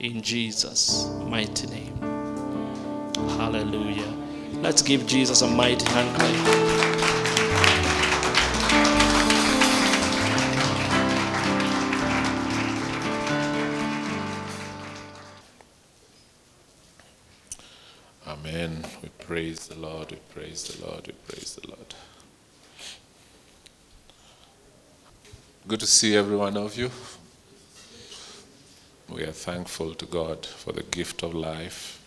in Jesus' mighty name. Hallelujah. Let's give Jesus a mighty hand clap. Amen. We praise the Lord, we praise the Lord, we praise the Lord. Good to see every one of you. We are thankful to God for the gift of life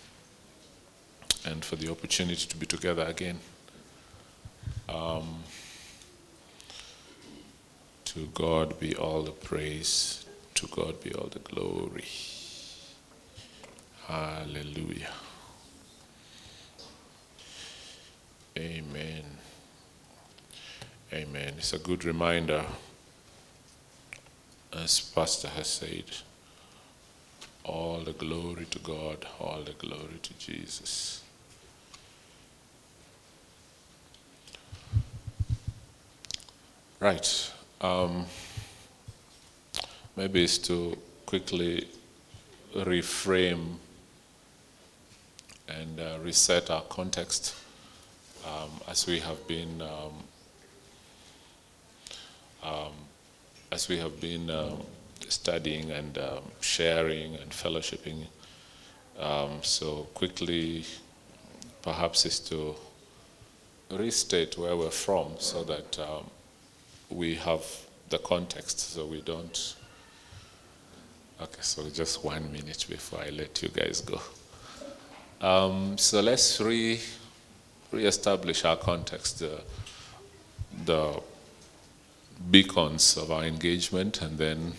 and for the opportunity to be together again. Um, to God be all the praise, to God be all the glory. Hallelujah. Amen. Amen. It's a good reminder, as Pastor has said, all the glory to God, all the glory to Jesus. Right. Um, maybe it's to quickly reframe and uh, reset our context um, as we have been um, um, as we have been um, studying and um, sharing and fellowshipping. Um, so quickly, perhaps is to restate where we're from, so that um, we have the context, so we don't. Okay, so just one minute before I let you guys go. Um, so let's re re-establish our context, the, the beacons of our engagement, and then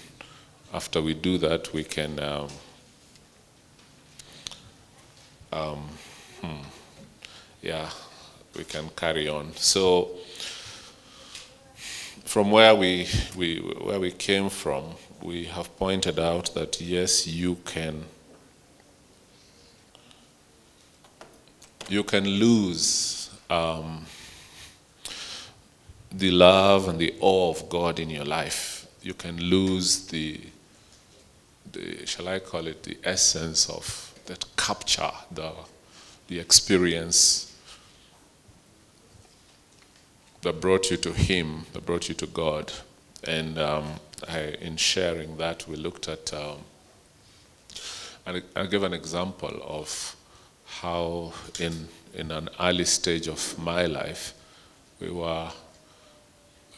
after we do that, we can, um, um, hmm, yeah, we can carry on. So, from where we, we where we came from, we have pointed out that yes, you can you can lose um, the love and the awe of God in your life. You can lose the, the shall I call it, the essence of that capture, the, the experience that brought you to Him, that brought you to God. And um, I, in sharing that, we looked at, um, and I'll give an example of how in in an early stage of my life we were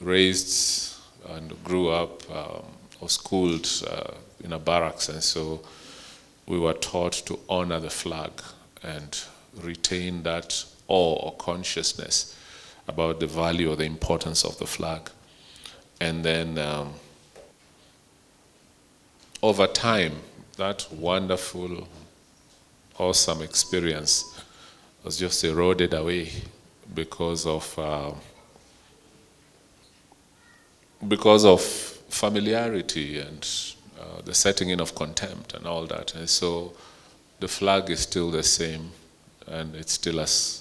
raised and grew up um, or schooled uh, in a barracks and so we were taught to honor the flag and retain that awe or consciousness about the value or the importance of the flag. And then um, over time that wonderful awesome experience was just eroded away because of uh, because of familiarity and uh, the setting in of contempt and all that. And so the flag is still the same, and it's still as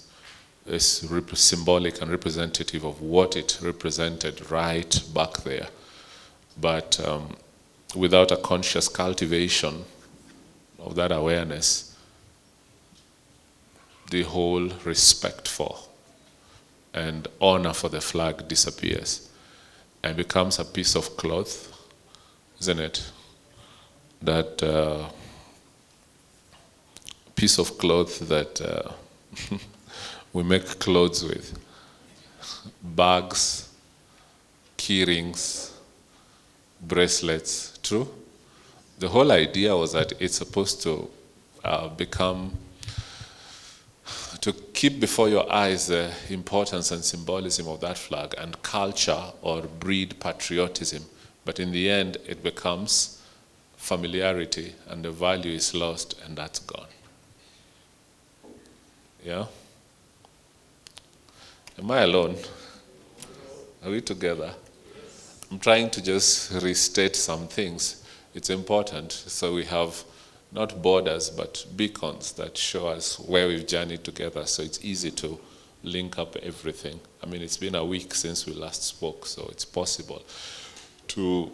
is symbolic and representative of what it represented right back there. But um, without a conscious cultivation of that awareness, the whole respect for and honor for the flag disappears and becomes a piece of cloth, isn't it? That uh, piece of cloth that uh, we make clothes with, bags, key rings, bracelets. True. The whole idea was that it's supposed to uh, become to keep before your eyes the importance and symbolism of that flag and culture or breed patriotism. But in the end, it becomes familiarity and the value is lost and that's gone. Yeah? Am I alone? Are we together? I'm trying to just restate some things. It's important. So we have not borders, but beacons that show us where we've journeyed together. So it's easy to link up everything. I mean, it's been a week since we last spoke, so it's possible to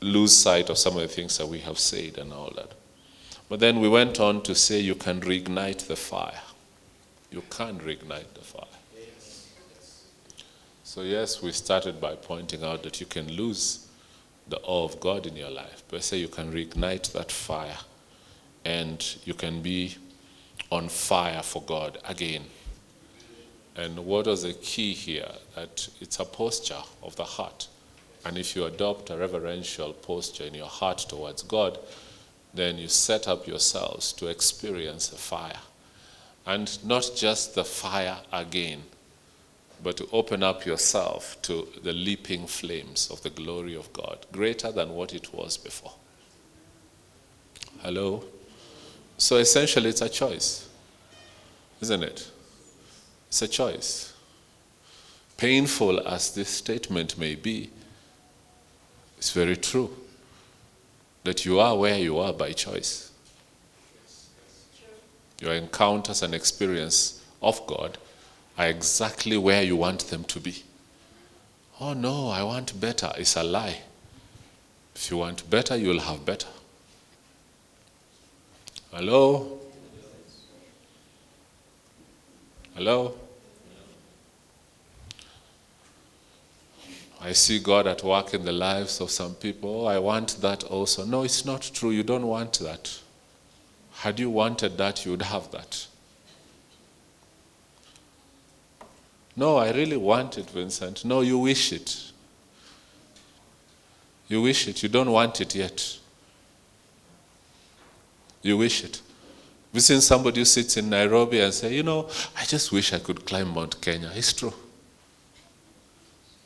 lose sight of some of the things that we have said and all that. But then we went on to say you can reignite the fire. You can reignite the fire. So, yes, we started by pointing out that you can lose the awe of God in your life, but say you can reignite that fire and you can be on fire for God again. And what was the key here? That it's a posture of the heart. And if you adopt a reverential posture in your heart towards God, then you set up yourselves to experience the fire. And not just the fire again, but to open up yourself to the leaping flames of the glory of God, greater than what it was before. Hello? So essentially, it's a choice, isn't it? It's a choice. Painful as this statement may be, it's very true that you are where you are by choice. Your encounters and experience of God are exactly where you want them to be. Oh no, I want better. It's a lie. If you want better, you'll have better. Hello? Hello? I see God at work in the lives of some people. Oh, I want that also. No, it's not true. You don't want that. Had you wanted that, you would have that. No, I really want it, Vincent. No, you wish it. You wish it. You don't want it yet. You wish it. We've seen somebody who sits in Nairobi and say, you know, I just wish I could climb Mount Kenya. It's true.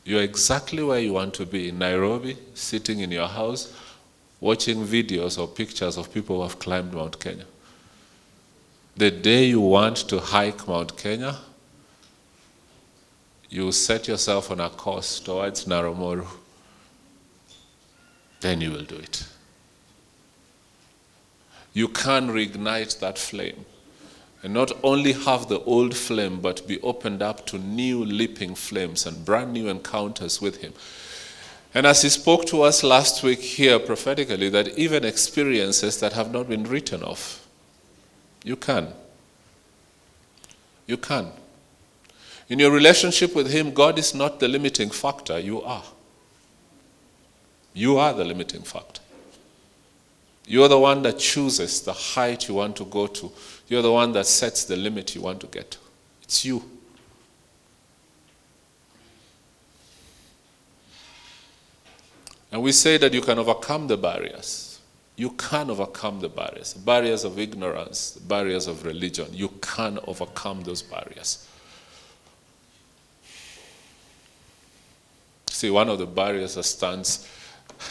You're exactly where you want to be in Nairobi, sitting in your house, watching videos or pictures of people who have climbed Mount Kenya. The day you want to hike Mount Kenya, you set yourself on a course towards Naro Moru. Then you will do it. You can reignite that flame and not only have the old flame, but be opened up to new leaping flames and brand new encounters with Him. And as He spoke to us last week here prophetically, that even experiences that have not been written of, you can. You can. In your relationship with Him, God is not the limiting factor, you are. You are the limiting factor. You're the one that chooses the height you want to go to. You're the one that sets the limit you want to get to. It's you. And we say that you can overcome the barriers. You can overcome the barriers. Barriers of ignorance, barriers of religion. You can overcome those barriers. See, one of the barriers that stands,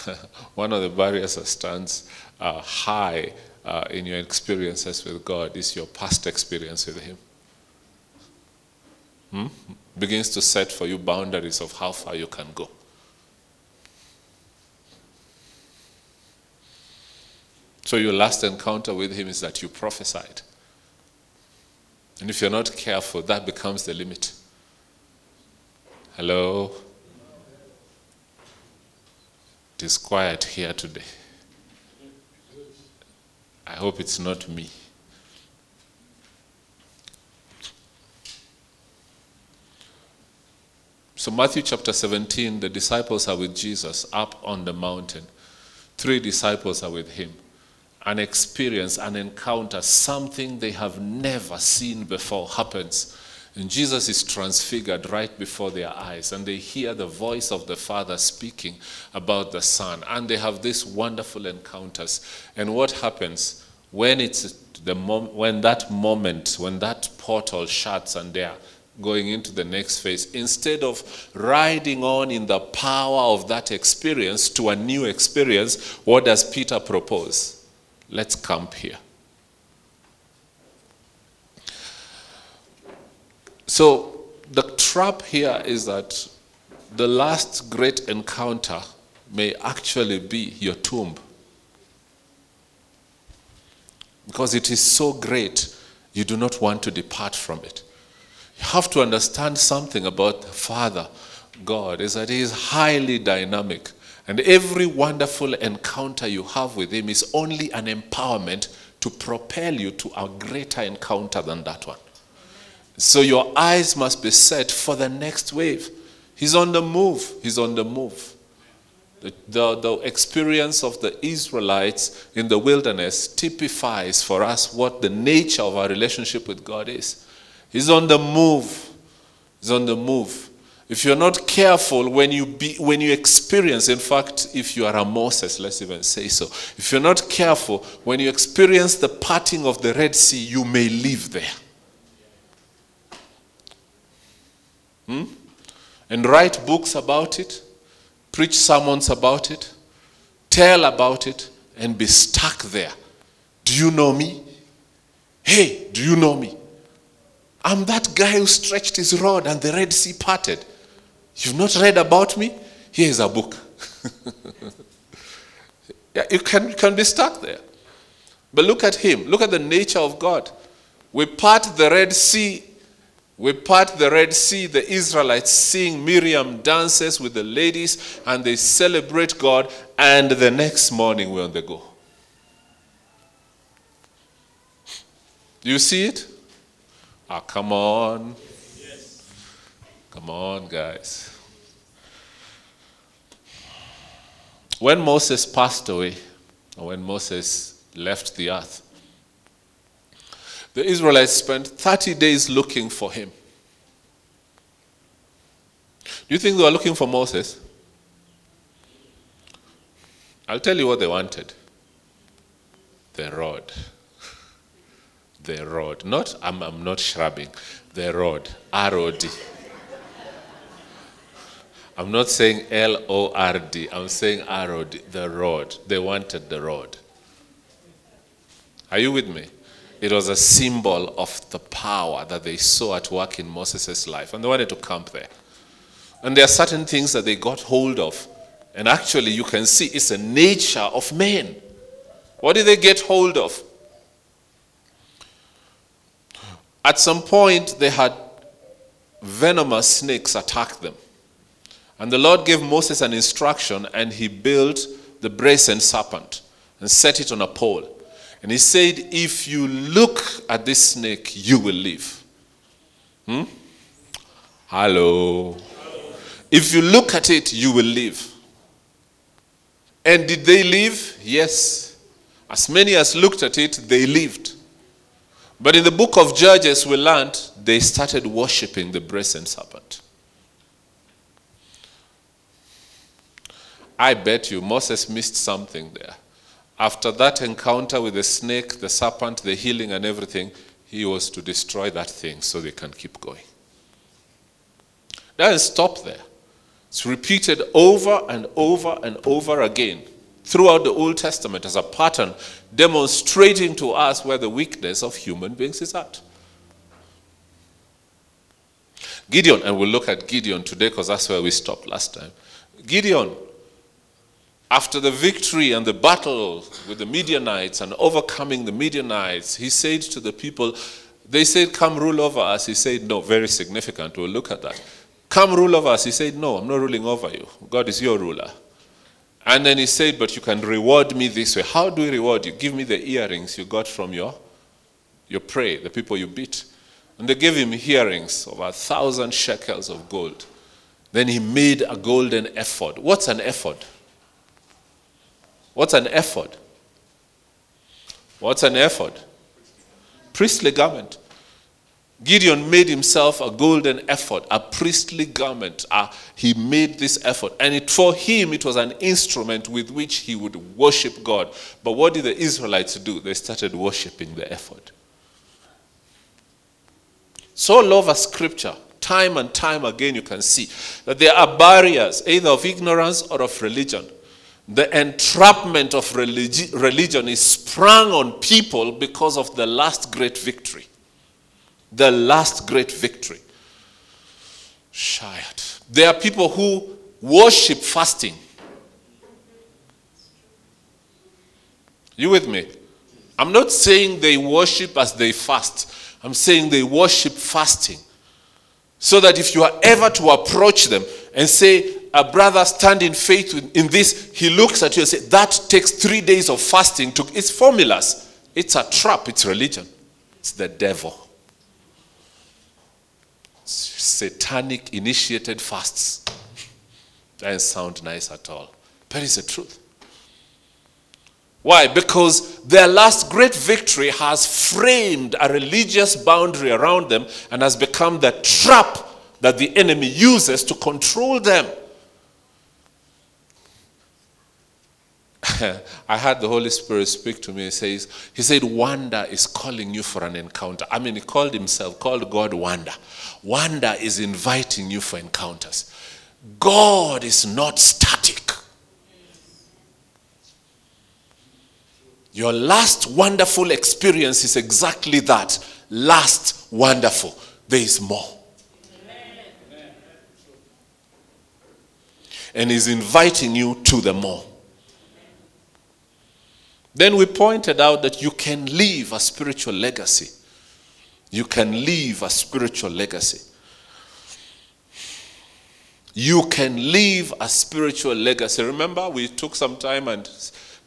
one of the barriers that stands uh, high uh, in your experiences with God is your past experience with Him. Hmm? Begins to set for you boundaries of how far you can go. So, your last encounter with Him is that you prophesied. And if you're not careful, that becomes the limit. Hello? It is quiet here today. I hope it's not me. So, Matthew chapter 17, the disciples are with Jesus up on the mountain. Three disciples are with him. An experience, an encounter, something they have never seen before happens. And Jesus is transfigured right before their eyes, and they hear the voice of the Father speaking about the Son, and they have these wonderful encounters. And what happens when it's the mom- when that moment, when that portal shuts, and they're going into the next phase, instead of riding on in the power of that experience to a new experience, what does Peter propose? Let's camp here. So the trap here is that the last great encounter may actually be your tomb. Because it is so great, you do not want to depart from it. You have to understand something about the Father, God, is that He is highly dynamic. And every wonderful encounter you have with Him is only an empowerment to propel you to a greater encounter than that one. So your eyes must be set for the next wave. He's on the move. He's on the move. The, the, the, experience of the Israelites in the wilderness typifies for us what the nature of our relationship with God is. He's on the move. He's on the move. If you're not careful when you be, when you experience, in fact, if you are a Moses, let's even say so, if you're not careful when you experience the parting of the Red Sea, you may live there. Hmm? And write books about it preach sermons about it, tell about it, and be stuck there. Do you know me? Hey, do you know me? I'm that guy who stretched his rod and the Red Sea parted. You've not read about me? Here is a book. yeah, you can, you can be stuck there. But look at him. Look at the nature of God. We part the Red Sea we part the Red Sea, the Israelites sing Miriam dances with the ladies and they celebrate God, and the next morning we're on the go. Do you see it? Ah, come on. Yes. Come on, guys. When Moses passed away, or when Moses left the earth, the Israelites spent 30 days looking for him. Do you think they were looking for Moses? I'll tell you what they wanted the rod. The rod. Not, I'm, I'm not shrubbing. The rod. R O D. I'm not saying L O R D. I'm saying R O D. The rod. They wanted the rod. Are you with me? It was a symbol of the power that they saw at work in Moses' life, and they wanted to camp there. And there are certain things that they got hold of. And actually, you can see it's a nature of men. What did they get hold of? At some point, they had venomous snakes attack them. And the Lord gave Moses an instruction, and he built the brazen serpent and set it on a pole. And he said, If you look at this snake, you will live. Hmm? Hello. If you look at it, you will live. And did they live? Yes. As many as looked at it, they lived. But in the book of Judges, we learned they started worshiping the brazen serpent. I bet you Moses missed something there. After that encounter with the snake, the serpent, the healing, and everything, he was to destroy that thing so they can keep going. Doesn't stop there. It's repeated over and over and over again throughout the Old Testament as a pattern demonstrating to us where the weakness of human beings is at. Gideon, and we'll look at Gideon today because that's where we stopped last time. Gideon after the victory and the battle with the Midianites and overcoming the Midianites, he said to the people, they said, Come rule over us. He said, No, very significant. We'll look at that. Come rule over us. He said, No, I'm not ruling over you. God is your ruler. And then he said, But you can reward me this way. How do we reward you? Give me the earrings you got from your, your prey, the people you beat. And they gave him earrings of a thousand shekels of gold. Then he made a golden ephod. What's an ephod? What's an ephod? What's an ephod? Priestly garment. Gideon made himself a golden ephod, a priestly garment. Uh, he made this ephod. And it, for him, it was an instrument with which he would worship God. But what did the Israelites do? They started worshiping the ephod. So love a scripture. Time and time again, you can see that there are barriers, either of ignorance or of religion the entrapment of religi- religion is sprung on people because of the last great victory. The last great victory. Shayat. There are people who worship fasting. You with me? I'm not saying they worship as they fast. I'm saying they worship fasting. So that if you are ever to approach them and say, a brother stand in faith in this, he looks at you and says, that takes three days of fasting. To, it's formulas. It's a trap, it's religion. It's the devil. Satanic initiated fasts. Doesn't sound nice at all. But it's the truth. Why? Because their last great victory has framed a religious boundary around them and has become the trap that the enemy uses to control them. I had the Holy Spirit speak to me. He says, He said, Wanda is calling you for an encounter. I mean, he called himself, called God Wanda. Wanda is inviting you for encounters. God is not static. Your last wonderful experience is exactly that. Last wonderful. There is more. And He's inviting you to the more. Then we pointed out that you can leave a spiritual legacy. You can leave a spiritual legacy. You can leave a spiritual legacy. Remember, we took some time and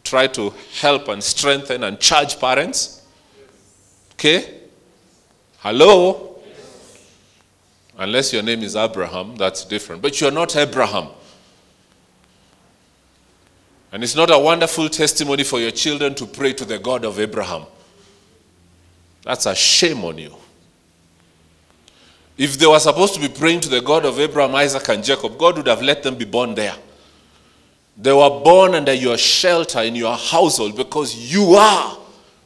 tried to help and strengthen and charge parents? Okay? Hello? Unless your name is Abraham, that's different. But you're not Abraham. And it's not a wonderful testimony for your children to pray to the God of Abraham. That's a shame on you. If they were supposed to be praying to the God of Abraham, Isaac, and Jacob, God would have let them be born there. They were born under your shelter in your household because you are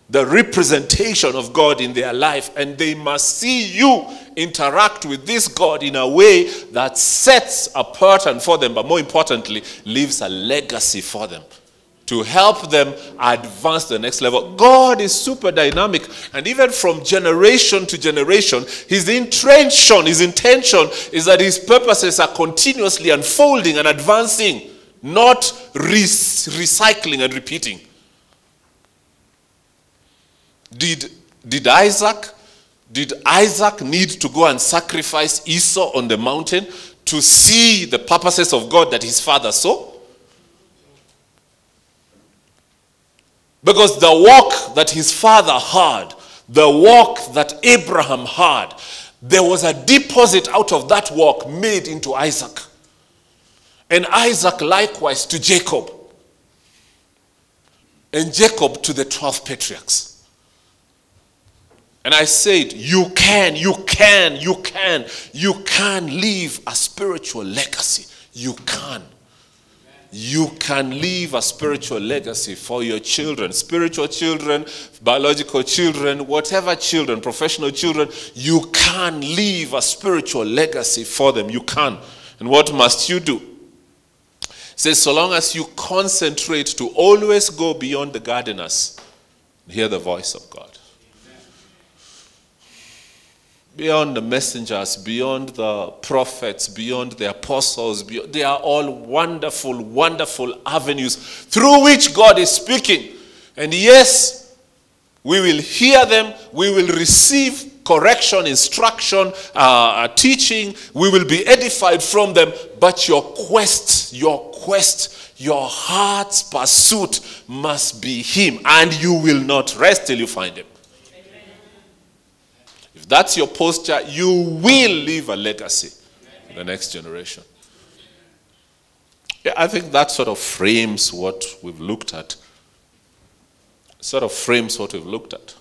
the representation of God in their life, and they must see you interact with this God in a way that sets a pattern for them, but more importantly, leaves a legacy for them to help them advance the next level. God is super dynamic, and even from generation to generation, His intention, His intention is that His purposes are continuously unfolding and advancing, not re- recycling and repeating. Did, did Isaac did Isaac need to go and sacrifice Esau on the mountain to see the purposes of God that his father saw? Because the walk that his father had, the walk that Abraham had, there was a deposit out of that walk made into Isaac. And Isaac likewise to Jacob. And Jacob to the 12 patriarchs. And I said, You can, you can, you can, you can leave a spiritual legacy. You can. You can leave a spiritual legacy for your children, spiritual children, biological children, whatever children, professional children. You can leave a spiritual legacy for them. You can. And what must you do? It says, so long as you concentrate to always go beyond the gardeners, hear the voice of God beyond the messengers, beyond the prophets, beyond the apostles. Beyond, they are all wonderful, wonderful avenues through which God is speaking. And yes, we will hear them, we will receive correction, instruction, uh, teaching, we will be edified from them. But your quest, your quest, your heart's pursuit must be Him, and you will not rest till you find Him that's your posture, you will leave a legacy to the next generation. Yeah, I think that sort of frames what we've looked at. Sort of frames what we've looked at.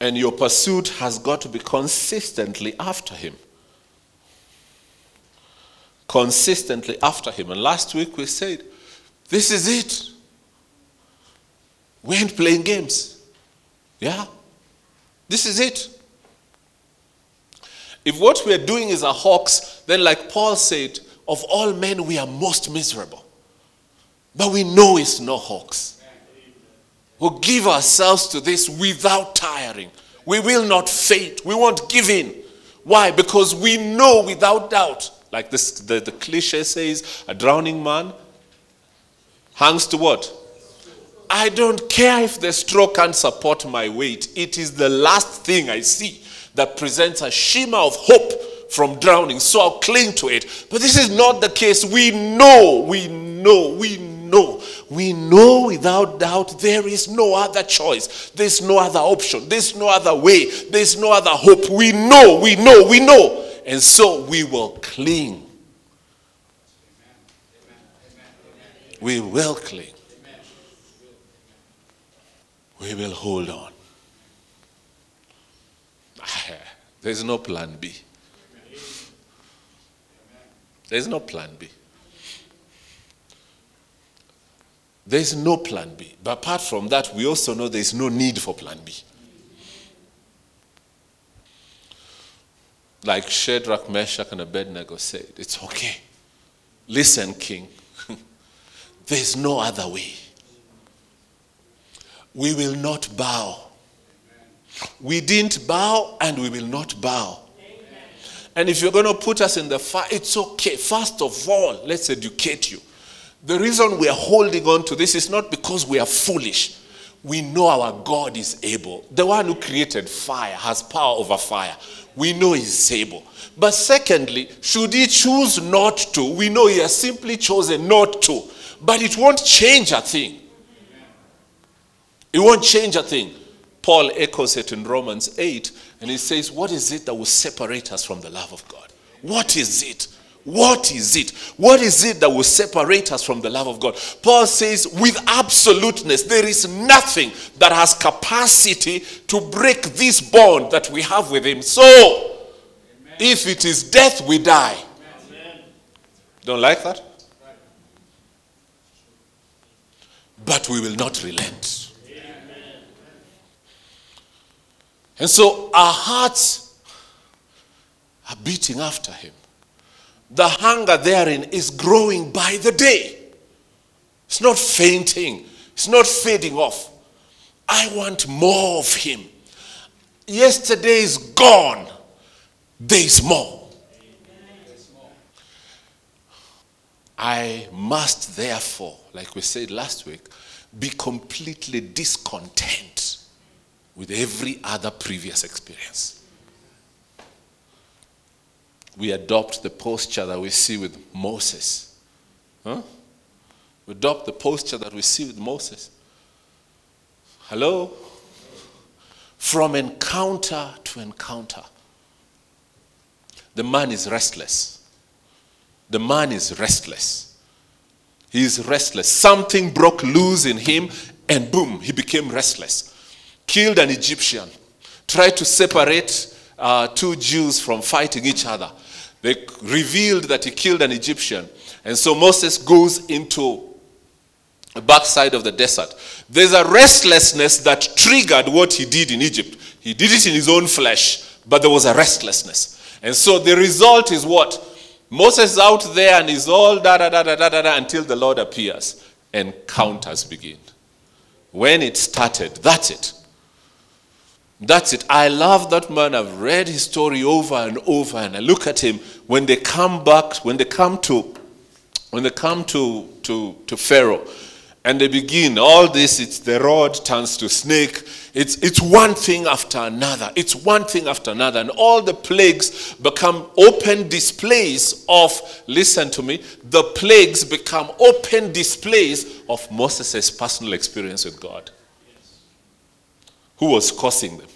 And your pursuit has got to be consistently after Him. Consistently after Him. And last week we said, This is it. We ain't playing games. Yeah. This is it. If what we are doing is a hoax, then, like Paul said, of all men we are most miserable. But we know it's no hoax. We'll give ourselves to this without tiring. We will not faint. We won't give in. Why? Because we know without doubt, like this, the, the cliche says, a drowning man hangs to what? I don't care if the straw can't support my weight. It is the last thing I see that presents a shimmer of hope from drowning. So I'll cling to it. But this is not the case. We know, we know, we know. We know without doubt there is no other choice. There's no other option. There's no other way. There's no other hope. We know, we know, we know. And so we will cling. We will cling. We will hold on. There's no plan B. There's no plan B. There's no plan B. But apart from that, we also know there's no need for plan B. Like Shadrach, Meshach, and Abednego said, it's okay. Listen, king. there's no other way. We will not bow. We didn't bow and we will not bow. And if you're going to put us in the fire, it's okay. First of all, let's educate you. The reason we are holding on to this is not because we are foolish. We know our God is able. The one who created fire has power over fire. We know he's able. But secondly, should he choose not to, we know he has simply chosen not to. But it won't change a thing. It won't change a thing. Paul echoes it in Romans 8, and he says, What is it that will separate us from the love of God? What is it? What is it? What is it that will separate us from the love of God? Paul says, with absoluteness, there is nothing that has capacity to break this bond that we have with Him. So, Amen. if it is death, we die. Amen. Don't like that? But we will not relent. And so our hearts are beating after him. The hunger therein is growing by the day. It's not fainting, it's not fading off. I want more of him. Yesterday is gone, there is more. I must therefore, like we said last week, be completely discontent with every other previous experience. We adopt the posture that we see with Moses. Huh? We adopt the posture that we see with Moses. Hello? From encounter to encounter. The man is restless. The man is restless. He is restless. Something broke loose in him, and boom, he became restless killed an Egyptian, tried to separate uh, two Jews from fighting each other. They revealed that he killed an Egyptian. And so Moses goes into the backside of the desert. There's a restlessness that triggered what he did in Egypt. He did it in his own flesh, but there was a restlessness. And so the result is what? Moses is out there and is all da da da da da da until the Lord appears. Encounters begin. When it started, that's it. That's it. I love that man. I've read his story over and over, and I look at him when they come back, when they come to, when they come to, to, to Pharaoh, and they begin all this. It's the rod turns to snake. It's it's one thing after another. It's one thing after another, and all the plagues become open displays of. Listen to me. The plagues become open displays of Moses' personal experience with God. Who was causing them?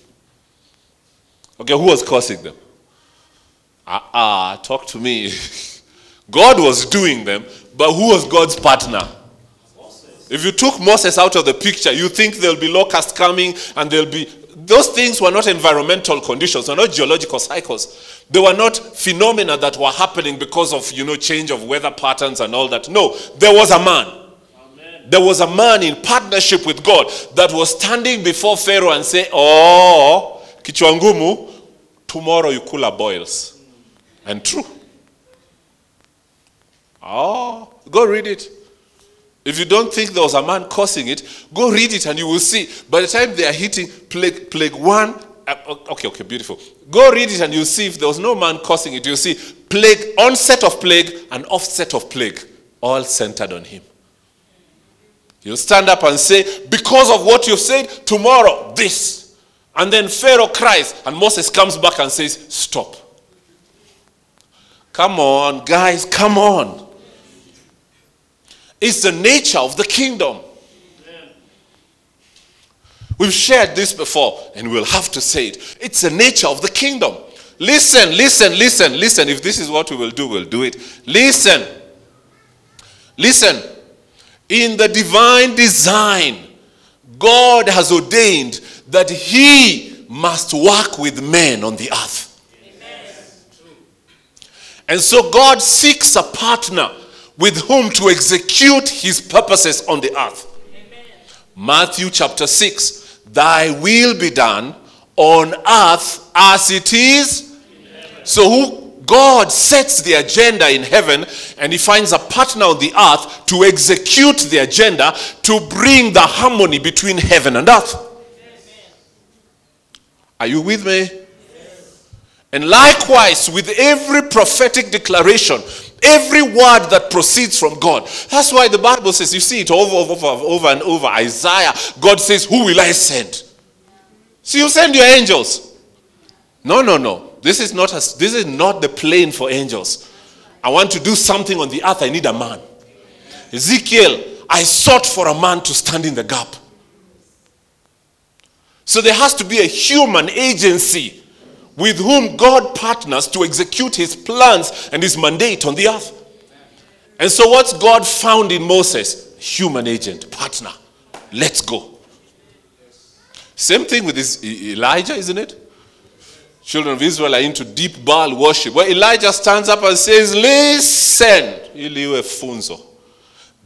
Okay, who was causing them? Ah, ah, talk to me. God was doing them, but who was God's partner? Moses. If you took Moses out of the picture, you think there'll be locusts coming and there'll be. Those things were not environmental conditions, were not geological cycles. They were not phenomena that were happening because of, you know, change of weather patterns and all that. No, there was a man there was a man in partnership with God that was standing before Pharaoh and say, "Oh, kichwangumu, tomorrow you cooler boils." And true. Oh, go read it. If you don't think there was a man causing it, go read it and you will see. By the time they are hitting plague, plague one, uh, okay, okay, beautiful. Go read it and you'll see if there was no man causing it. You'll see plague, onset of plague, and offset of plague, all centered on him. He'll stand up and say, Because of what you've said, tomorrow, this. And then Pharaoh cries, and Moses comes back and says, Stop. Come on, guys, come on. It's the nature of the kingdom. We've shared this before, and we'll have to say it. It's the nature of the kingdom. Listen, listen, listen, listen. If this is what we will do, we'll do it. Listen. Listen. In the divine design, God has ordained that He must work with men on the earth. And so God seeks a partner with whom to execute His purposes on the earth. Matthew chapter 6 Thy will be done on earth as it is. So who God sets the agenda in heaven and he finds a partner on the earth to execute the agenda to bring the harmony between heaven and earth. Are you with me? And likewise, with every prophetic declaration, every word that proceeds from God. That's why the Bible says, you see it over, over, over, over and over. Isaiah, God says, Who will I send? So you send your angels. No, no, no. This is not a, this is not the plane for angels. I want to do something on the earth. I need a man. Ezekiel, I sought for a man to stand in the gap. So there has to be a human agency with whom God partners to execute his plans and his mandate on the earth. And so, what's God found in Moses? Human agent, partner. Let's go. Same thing with this Elijah, isn't it? Children of Israel are into deep Baal worship. Where Elijah stands up and says, Listen, funzo.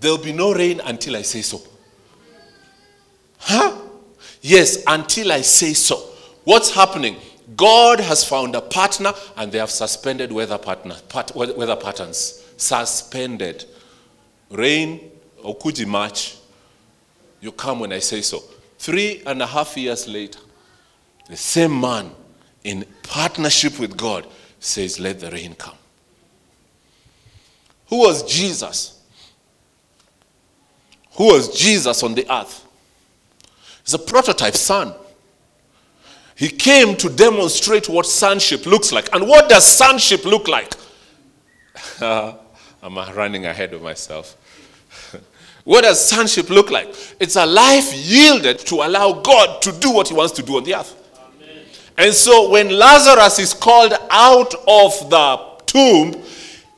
There'll be no rain until I say so. Huh? Yes, until I say so. What's happening? God has found a partner and they have suspended weather, partner, pat, weather patterns. Suspended. Rain, Okuji March, you come when I say so. Three and a half years later, the same man in partnership with God says, Let the rain come. Who was Jesus? Who was Jesus on the earth? He's a prototype son. He came to demonstrate what sonship looks like. And what does sonship look like? I'm running ahead of myself. what does sonship look like? It's a life yielded to allow God to do what he wants to do on the earth. And so when Lazarus is called out of the tomb,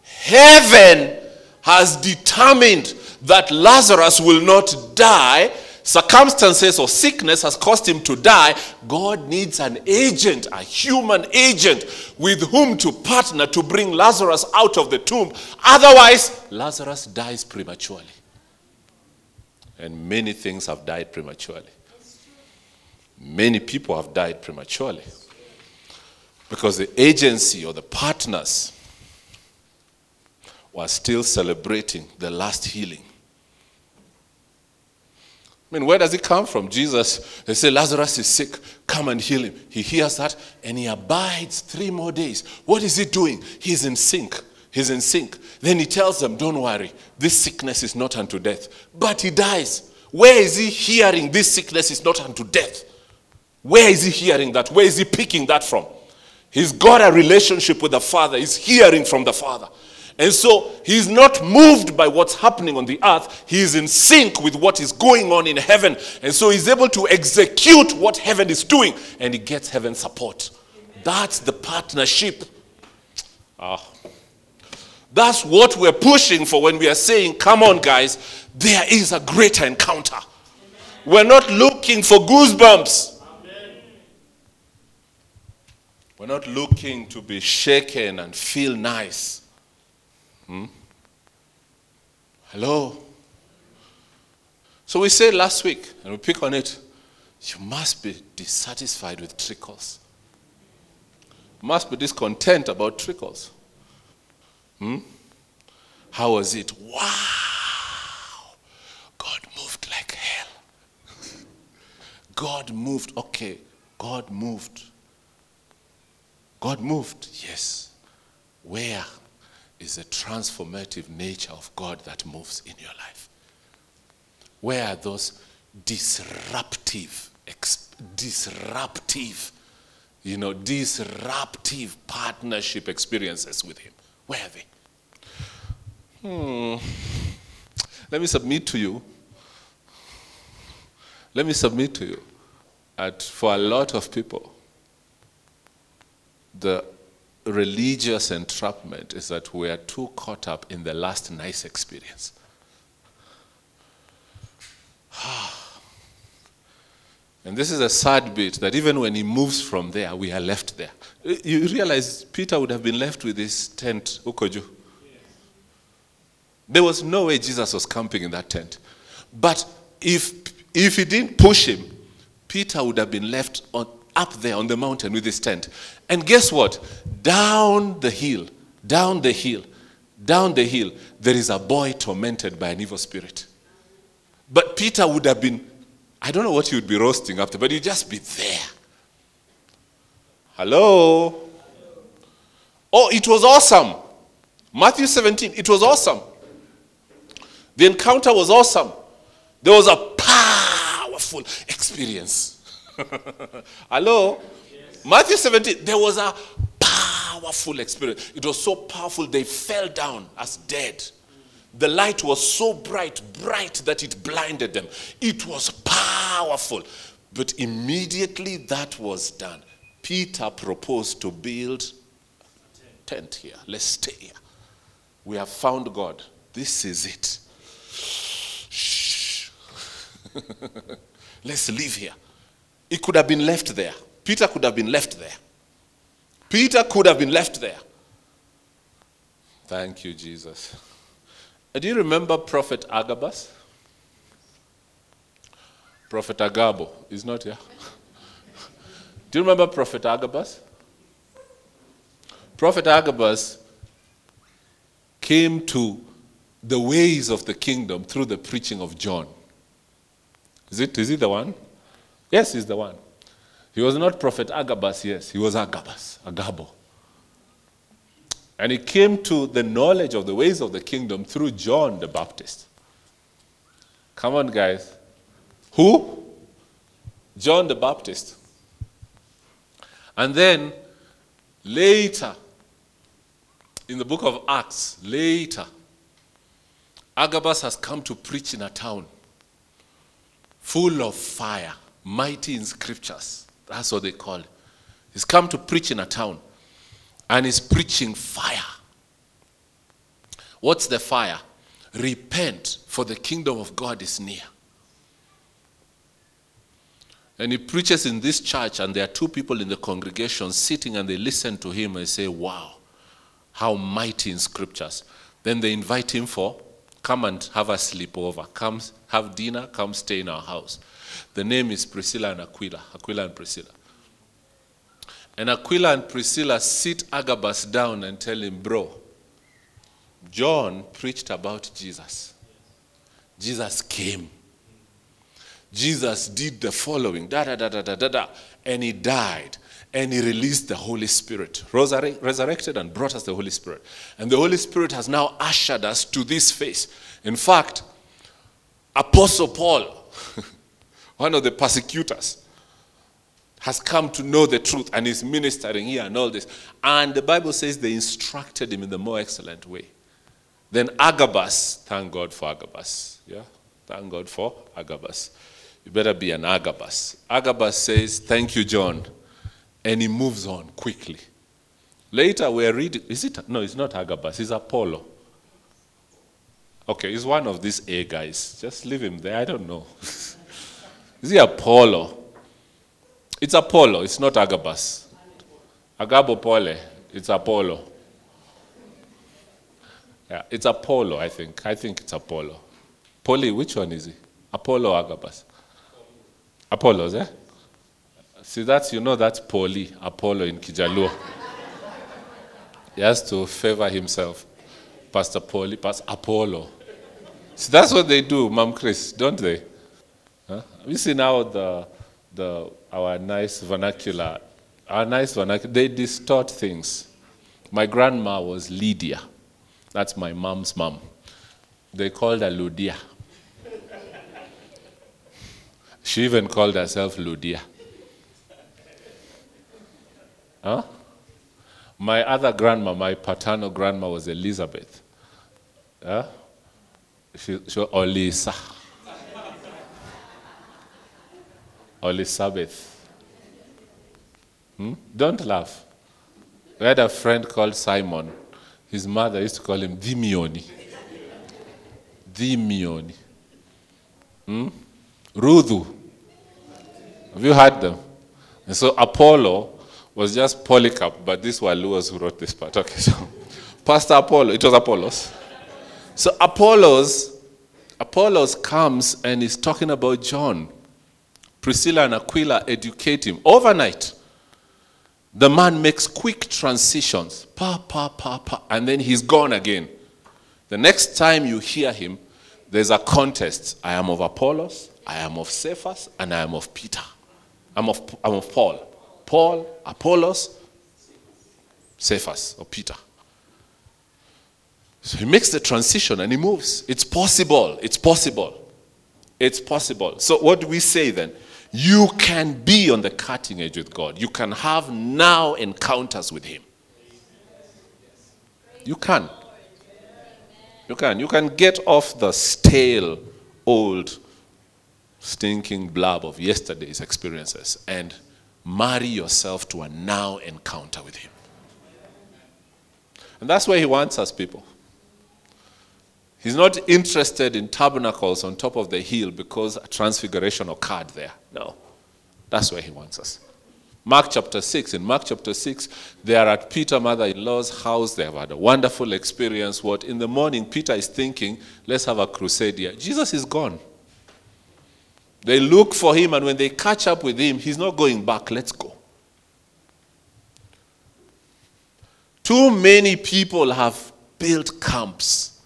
heaven has determined that Lazarus will not die circumstances or sickness has caused him to die, God needs an agent, a human agent, with whom to partner to bring Lazarus out of the tomb. Otherwise, Lazarus dies prematurely. And many things have died prematurely. Many people have died prematurely. Because the agency or the partners were still celebrating the last healing I mean, where does it come from? Jesus, they say, Lazarus is sick, come and heal him. He hears that and he abides three more days. What is he doing? He's in sync. He's in sync. Then he tells them, Don't worry, this sickness is not unto death. But he dies. Where is he hearing this sickness is not unto death? Where is he hearing that? Where is he picking that from? He's got a relationship with the Father, he's hearing from the Father. And so he's not moved by what's happening on the earth. He's in sync with what is going on in heaven. And so he's able to execute what heaven is doing and he gets heaven support. That's the partnership. Ah. That's what we're pushing for when we are saying, come on, guys, there is a greater encounter. We're not looking for goosebumps. We're not looking to be shaken and feel nice. Hmm? Hello? So we said last week, and we pick on it, you must be dissatisfied with trickles. You must be discontent about trickles. Hmm? How was it? Wow! God moved like hell. God moved. Okay, God moved. God moved, yes. Where? is the transformative nature of God that moves in your life. Where are those disruptive, disruptive, you know, disruptive partnership experiences with Him? Where are they? Hmm. let me submit to you. Let me submit to you that for a lot of people, the religious entrapment is that we are too caught up in the last nice experience. And this is a sad bit that even when he moves from there, we are left there. Eh, you realize Peter would have been left with his tent, Ukoju. There was no way Jesus was camping in that tent. But if, if he didn't push him, Peter would have been left on, up there on the mountain with his tent. And guess what? Down the hill, down the hill, down the hill, there is a boy tormented by an evil spirit. But Peter would have been, I don't know what he would be roasting after, but he'd just be there. Hello? Oh, it was awesome. Matthew 17, it was awesome. The encounter was awesome. There was a powerful experience. Hello? Matthew 17, there was a powerful experience. It was so powerful, they fell down as dead. The light was so bright, bright that it blinded them. It was powerful. But immediately that was done, Peter proposed to build a tent here. Let's stay here. We have found God. This is it. Shh. Let's live here. It could have been left there. Peter could have been left there. Peter could have been left there. Thank you, Jesus. Uh, do you remember Prophet Agabus? Prophet Agabo is not here. Do you remember Prophet Agabus? Prophet Agabus came to the ways of the kingdom through the preaching of John. Is it, is it the one? Yes, he's the one. He was not Prophet Agabus, yes, he was Agabus, Agabo. And he came to the knowledge of the ways of the kingdom through John the Baptist. Come on, guys. Who? John the Baptist. And then later, in the book of Acts, later, Agabus has come to preach in a town full of fire, mighty in scriptures. That's what they call it. He's come to preach in a town and he's preaching fire. What's the fire? Repent, for the kingdom of God is near. And he preaches in this church, and there are two people in the congregation sitting and they listen to him and say, Wow, how mighty in scriptures. Then they invite him for, come and have a sleepover. Come have dinner, come stay in our house. The name is Priscilla and Aquila. Aquila and Priscilla. And Aquila and Priscilla sit Agabus down and tell him, Bro, John preached about Jesus. Jesus came. Jesus did the following, da da da da da da da, and he died. And he released the Holy Spirit, resurrected and brought us the Holy Spirit. And the Holy Spirit has now ushered us to this phase. In fact, Apostle Paul, one of the persecutors, has come to know the truth and is ministering here and all this. And the Bible says they instructed him in the more excellent way. Then Agabus, thank God for Agabus. Yeah? Thank God for Agabus. You better be an Agabus. Agabus says, Thank you, John. And he moves on quickly. Later, we're reading. Is it? No, it's not Agabus, it's Apollo. Okay, he's one of these A guys. Just leave him there. I don't know. Is he Apollo? It's Apollo, it's not Agabus. Agabo Pole, it's Apollo. Yeah, it's Apollo, I think. I think it's Apollo. Poli, which one is he? Apollo Agabus? Apollos, eh? See, that's, you know, that's Polly, Apollo in Kijaluo. he has to favor himself. Pastor Polly, Pastor Apollo. See, that's what they do, Mom Chris, don't they? You see now the, the, our nice vernacular, our nice vernacular, they distort things. My grandma was Lydia. That's my mom's mom. They called her Ludia. She even called herself Ludia. Huh? My other grandma, my paternal grandma, was Elizabeth. Huh? She, she, Olisa. Elizabeth. Hmm? Don't laugh. We had a friend called Simon. His mother used to call him Dimioni. Dimioni. Hmm? Ruthu. Have you heard them? And so Apollo was just Polycarp, but these were Luas who wrote this part. Okay, so Pastor Apollo, it was Apollos. So Apollos, Apollos comes and is talking about John. Priscilla and Aquila educate him overnight. The man makes quick transitions, pa, pa, pa, pa, and then he's gone again. The next time you hear him, there's a contest. I am of Apollos, I am of Cephas, and I am of Peter. I'm of, I'm of Paul. Paul, Apollos, Cephas, or Peter. So he makes the transition and he moves. It's possible. It's possible. It's possible. So, what do we say then? You can be on the cutting edge with God. You can have now encounters with Him. You can. You can. You can get off the stale, old, stinking blob of yesterday's experiences and marry yourself to a now encounter with Him. And that's where He wants us, people. He's not interested in tabernacles on top of the hill because a transfiguration occurred there. No. That's where he wants us. Mark chapter 6. In Mark chapter 6, they are at Peter mother in law's house. They have had a wonderful experience. What in the morning, Peter is thinking, let's have a crusade here. Jesus is gone. They look for him, and when they catch up with him, he's not going back. Let's go. Too many people have built camps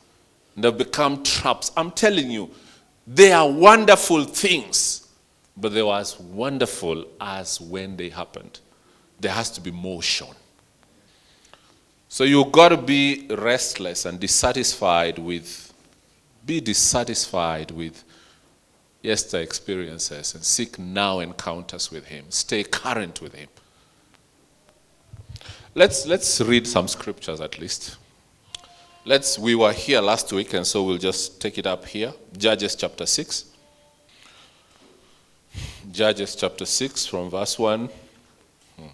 and have become traps. I'm telling you, they are wonderful things, but they were as wonderful as when they happened. There has to be motion. So you've got to be restless and dissatisfied with, be dissatisfied with yesterday experiences and seek now encounters with Him. Stay current with Him. Let's, let's read some scriptures at least. Let's, we were here last week, and so we'll just take it up here. Judges chapter 6. Judges chapter 6 from verse 1. Hmm. I'm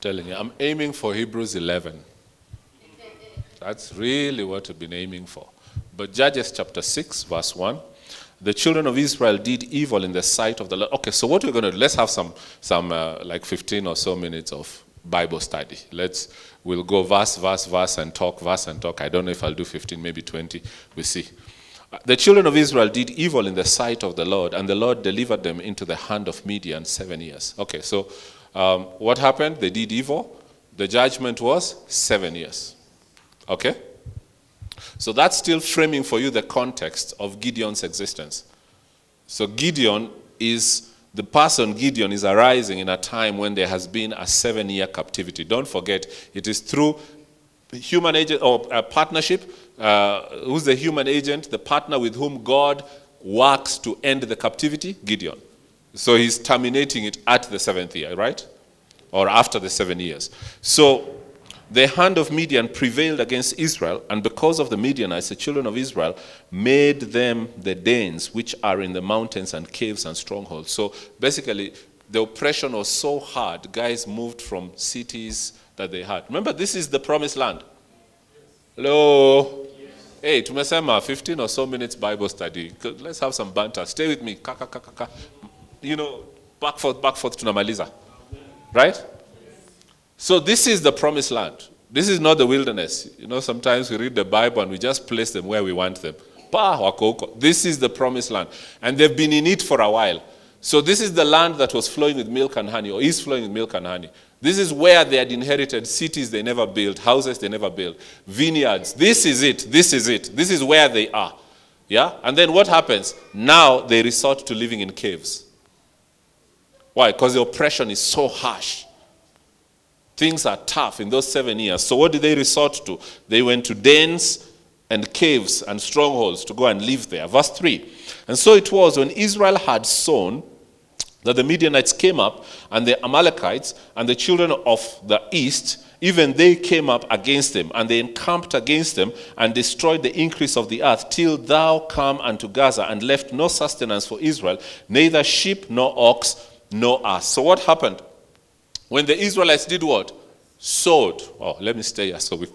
telling you, I'm aiming for Hebrews 11. That's really what we've been aiming for. But Judges chapter 6, verse 1. The children of Israel did evil in the sight of the Lord. Okay, so what we're going to do, let's have some, some uh, like 15 or so minutes of Bible study. Let's we'll go verse, verse, verse, and talk, verse, and talk. I don't know if I'll do 15, maybe 20. We'll see. The children of Israel did evil in the sight of the Lord, and the Lord delivered them into the hand of Midian seven years. Okay, so um, what happened? They did evil. The judgment was seven years. Okay? So that's still framing for you the context of Gideon's existence. So Gideon is the person Gideon is arising in a time when there has been a seven year captivity. Don't forget, it is through human agent or a partnership. Uh, who's the human agent? The partner with whom God works to end the captivity? Gideon. So he's terminating it at the seventh year, right? Or after the seven years. So the hand of Midian prevailed against Israel, and because of the Midianites, the children of Israel made them the dens which are in the mountains and caves and strongholds. So basically, the oppression was so hard, guys moved from cities that they had. Remember, this is the promised land. Hello? Hey, tumesema 15 or so minutes Bible study. Let's have some banter. Stay with me. Kaka, kaka, kaka. You know, back forth, back forth tunamaliza. Right? So this is the promised land. This is not the wilderness. You know, sometimes we read the Bible and we just place them where we want them. This is the promised land. And they've been in it for a while. So this is the land that was flowing with milk and honey, or is flowing with milk and honey. This is where they had inherited cities they never built, houses they never built, vineyards. This is it. This is it. This is where they are. Yeah? And then what happens? Now they resort to living in caves. Why? Because the oppression is so harsh. Things are tough in those seven years. So, what did they resort to? They went to dens and caves and strongholds to go and live there. Verse 3 And so it was when Israel had sown that the Midianites came up, and the Amalekites, and the children of the east, even they came up against them, and they encamped against them, and destroyed the increase of the earth, till thou come unto Gaza, and left no sustenance for Israel, neither sheep nor ox nor ass. So what happened? When the Israelites did what? Sowed. Oh, let me stay here so we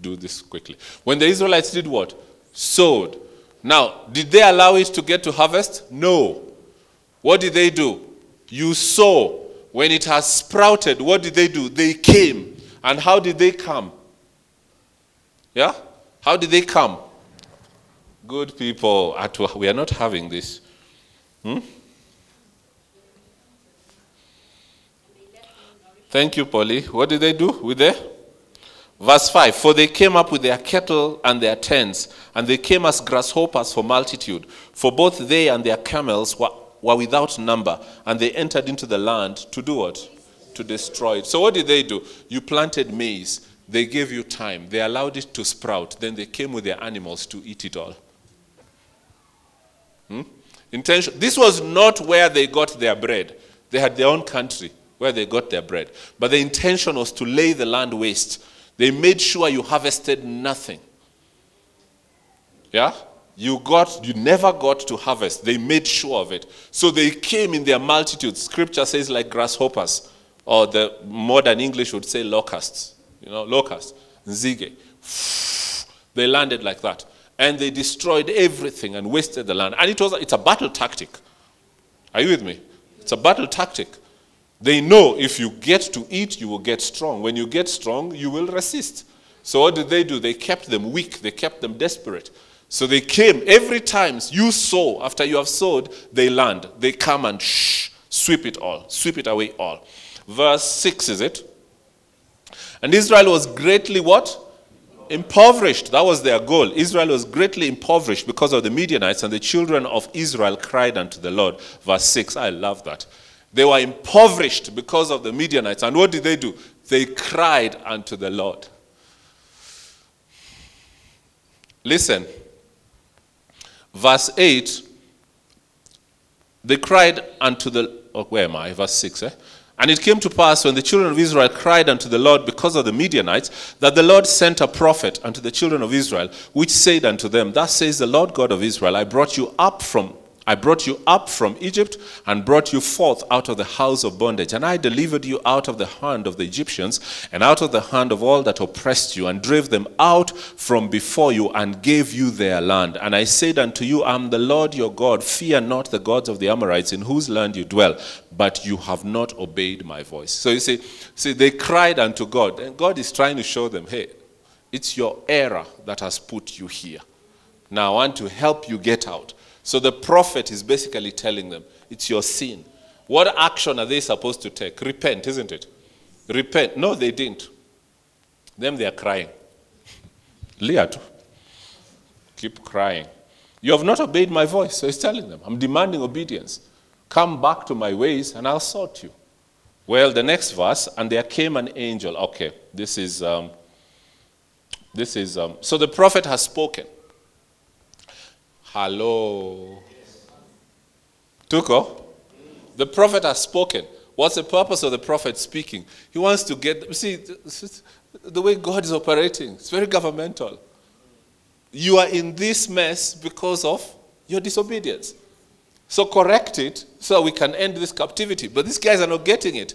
do this quickly. When the Israelites did what? Sowed. Now, did they allow it to get to harvest? No. What did they do? You sow. When it has sprouted, what did they do? They came. And how did they come? Yeah? How did they come? Good people. At- We are not having this. Hmm? Thank you, Polly. What did they do with there? Verse 5 For they came up with their cattle and their tents, and they came as grasshoppers for multitude. For both they and their camels were, were without number, and they entered into the land to do what? To destroy it. So, what did they do? You planted maize, they gave you time, they allowed it to sprout, then they came with their animals to eat it all. Hmm? Intention. This was not where they got their bread. They had their own country where they got their bread. But the intention was to lay the land waste. They made sure you harvested nothing. Yeah? You got you never got to harvest. They made sure of it. So they came in their multitudes. Scripture says like grasshoppers or the modern English would say locusts. You know, locusts, nzige. They landed like that and they destroyed everything and wasted the land. And it was it's a battle tactic. Are you with me? It's a battle tactic. They know if you get to eat, you will get strong. When you get strong, you will resist. So what did they do? They kept them weak. They kept them desperate. So they came every time you sow. After you have sowed, they land. They come and shh, sweep it all, sweep it away all. Verse six is it? And Israel was greatly what? Impoverished. That was their goal. Israel was greatly impoverished because of the Midianites, and the children of Israel cried unto the Lord. Verse 6. I love that. They were impoverished because of the Midianites. And what did they do? They cried unto the Lord. Listen. Verse 8. They cried unto the. Oh, where am I? Verse 6. Eh? And it came to pass when the children of Israel cried unto the Lord because of the Midianites, that the Lord sent a prophet unto the children of Israel, which said unto them, Thus says the Lord God of Israel, I brought you up from I brought you up from Egypt and brought you forth out of the house of bondage. And I delivered you out of the hand of the Egyptians and out of the hand of all that oppressed you, and drave them out from before you, and gave you their land. And I said unto you, I am the Lord your God. Fear not the gods of the Amorites, in whose land you dwell, but you have not obeyed my voice. So you see, see they cried unto God, and God is trying to show them, hey, it's your error that has put you here. Now I want to help you get out. So the prophet is basically telling them, it's your sin. What action are they supposed to take? Repent, isn't it? Repent. No, they didn't. Them, they are crying. Leah. Keep crying. You have not obeyed my voice. So he's telling them, I'm demanding obedience. Come back to my ways and I'll sort you. Well, the next verse, and there came an angel. Okay, this is, um, this is, um, so the prophet has spoken. Hello. Tuko? The prophet has spoken. What's the purpose of the prophet speaking? He wants to get, see, the way God is operating, it's very governmental. You are in this mess because of your disobedience. So correct it so we can end this captivity. But these guys are not getting it.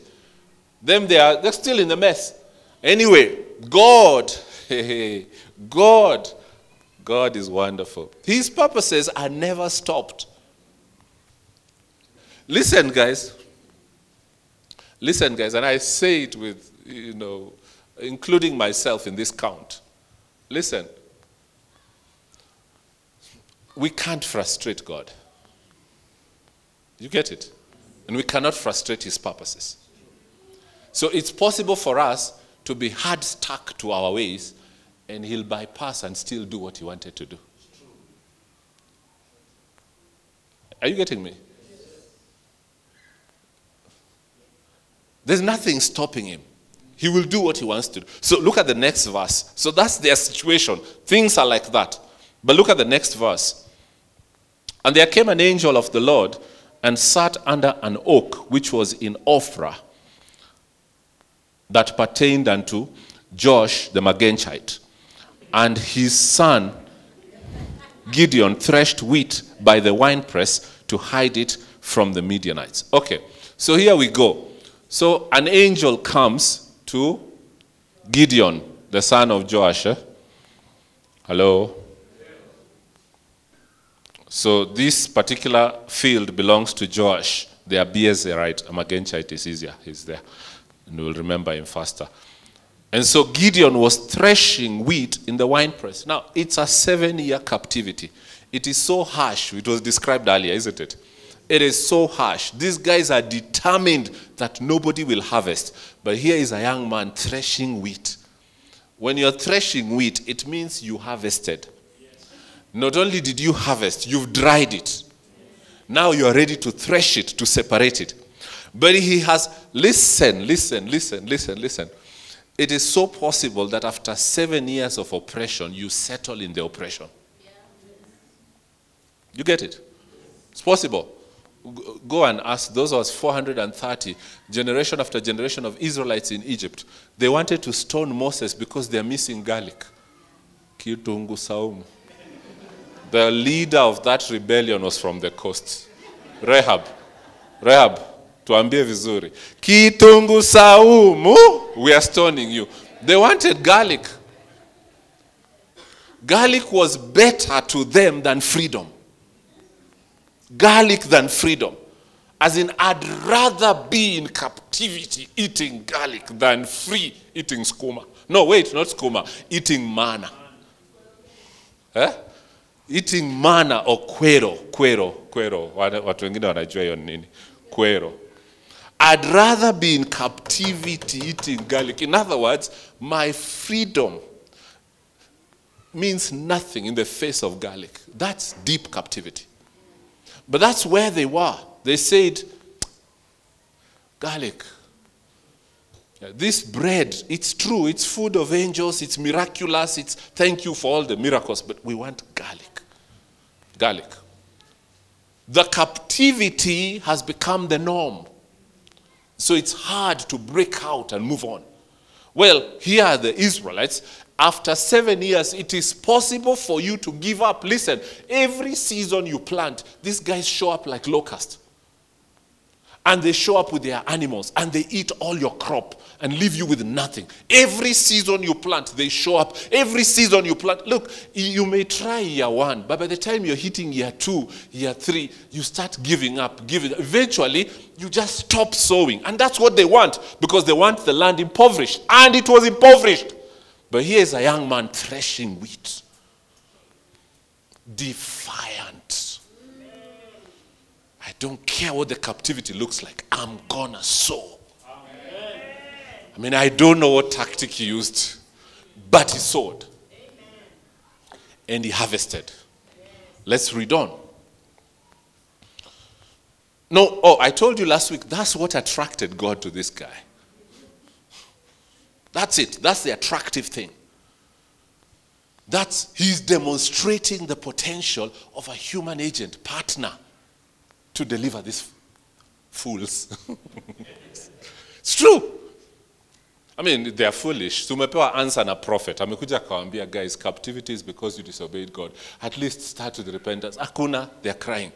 Them, they are, they're still in the mess. Anyway, God, God God is wonderful. His purposes are never stopped. Listen, guys. Listen, guys, and I say it with, you know, including myself in this count. Listen. We can't frustrate God. You get it? And we cannot frustrate his purposes. So it's possible for us to be hard stuck to our ways and he'll bypass and still do what he wanted to do. Are you getting me? There's nothing stopping him. He will do what he wants to do. So look at the next verse. So that's their situation. Things are like that. But look at the next verse. And there came an angel of the Lord and sat under an oak which was in Ophrah that pertained unto Josh the Magenchite. And his son Gideon threshed wheat by the winepress to hide it from the Midianites. Okay, so here we go. So an angel comes to Gideon, the son of Joash. Hello? So this particular field belongs to Joash, the Abiezerite. Amagenchite is easier. He's there. And we'll remember him faster. And so Gideon was threshing wheat in the winepress. Now, it's a seven year captivity. It is so harsh. It was described earlier, isn't it? It is so harsh. These guys are determined that nobody will harvest. But here is a young man threshing wheat. When you're threshing wheat, it means you harvested. Not only did you harvest, you've dried it. Now you are ready to thresh it, to separate it. But he has, listen, listen, listen, listen, listen. It is so possible that after seven years of oppression, you settle in the oppression. You get it? It's possible. Go and ask those was 430, generation after generation of Israelites in Egypt. They wanted to stone Moses because they're missing garlic. Kitungu saumu. The leader of that rebellion was from the coast. Rehab. Rehab, tuambie vizuri. Kitungu saumu, we are stoning you. They wanted garlic. Garlic was better to them than freedom. Garlic than freedom. As in, I'd rather be in captivity eating garlic than free eating skuma. No, wait, not skuma, eating manna. Eh? eating manna or kwero kwero kwero watu wengine wanajua hiyo nini kwero i'd rather be in captivity eating garlic in other words my freedom means nothing in the face of garlic that's deep captivity but that's where they were they said garlic This bread, it's true, it's food of angels, it's miraculous, it's thank you for all the miracles, but we want garlic. Garlic. The captivity has become the norm. So it's hard to break out and move on. Well, here are the Israelites. After seven years, it is possible for you to give up. Listen, every season you plant, these guys show up like locusts and they show up with their animals and they eat all your crop and leave you with nothing. Every season you plant, they show up. Every season you plant, look, you may try year one, but by the time you're hitting year two, year three, you start giving up, giving. Eventually, you just stop sowing, and that's what they want because they want the land impoverished, and it was impoverished. But here's a young man threshing wheat, defiant. Don't care what the captivity looks like. I'm gonna sow. I mean, I don't know what tactic he used, but he sowed. And he harvested. Let's read on. No, oh, I told you last week that's what attracted God to this guy. That's it. That's the attractive thing. That's he's demonstrating the potential of a human agent, partner to deliver these fools. it's true. I mean, they are foolish. So, Tumepewa answer na prophet. Amekuja akawambia, guys, captivity is because you disobeyed God. At least start with repentance. Akuna, they're crying.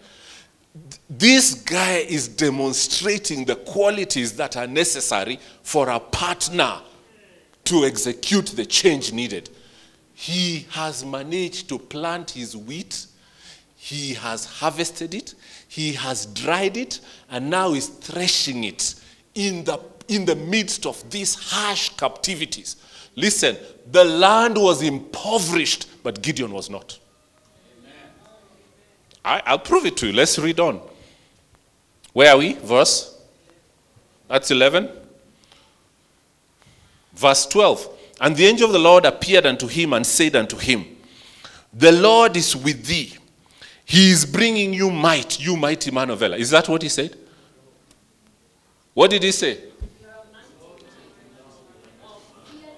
This guy is demonstrating the qualities that are necessary for a partner to execute the change needed. He has managed to plant his wheat, he has harvested it, he has dried it, and now is threshing it in the, in the midst of these harsh captivities. Listen, the land was impoverished, but Gideon was not. I, I'll prove it to you. Let's read on. Where are we? Verse? That's 11. Verse 12. And the angel of the Lord appeared unto him and said unto him, The Lord is with thee. He is bringing you might, you mighty man of Valor. Is that what he said? What did he say?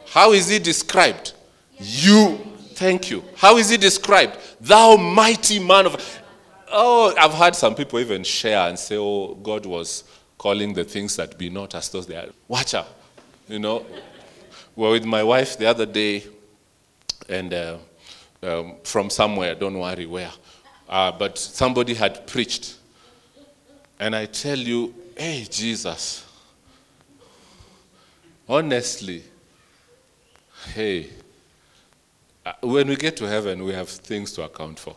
How is he described? You, thank you. How is he described? Thou mighty man of oh, I've had some people even share and say, oh, God was calling the things that be not as though they are. Watch out. You know, we were with my wife the other day, and uh, um, from somewhere, don't worry where, uh, but somebody had preached. And I tell you, hey, Jesus, honestly, hey, uh, when we get to heaven, we have things to account for.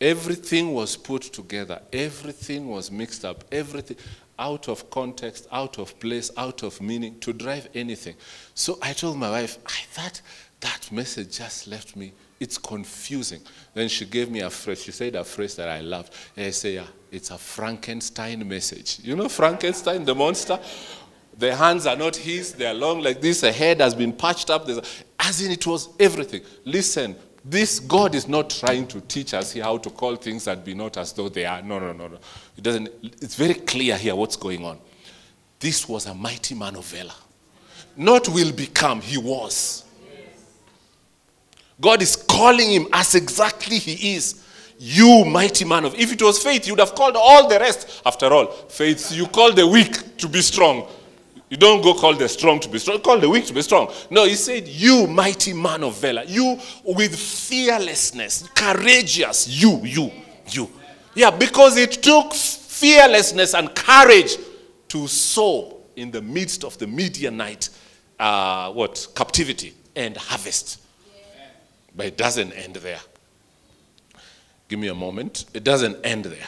Everything was put together, everything was mixed up, everything out of context, out of place, out of meaning to drive anything. So I told my wife, I thought that message just left me. It's confusing. Then she gave me a phrase. She said a phrase that I loved. And I say, yeah, it's a Frankenstein message. You know Frankenstein, the monster? The hands are not his, they are long like this. The head has been patched up. There's as in, it was everything. Listen, this God is not trying to teach us here how to call things that be not as though they are. No, no, no, no. It doesn't. It's very clear here what's going on. This was a mighty man of valor. Not will become, he was. God is calling him as exactly he is. You mighty man of. If it was faith, you would have called all the rest. After all, faith, you call the weak to be strong. You don't go call the strong to be strong, call the weak to be strong. No, he said, You mighty man of valor, you with fearlessness, courageous, you, you, you. Yeah, because it took fearlessness and courage to sow in the midst of the Midianite, uh, what, captivity and harvest. But it doesn't end there. Give me a moment. It doesn't end there.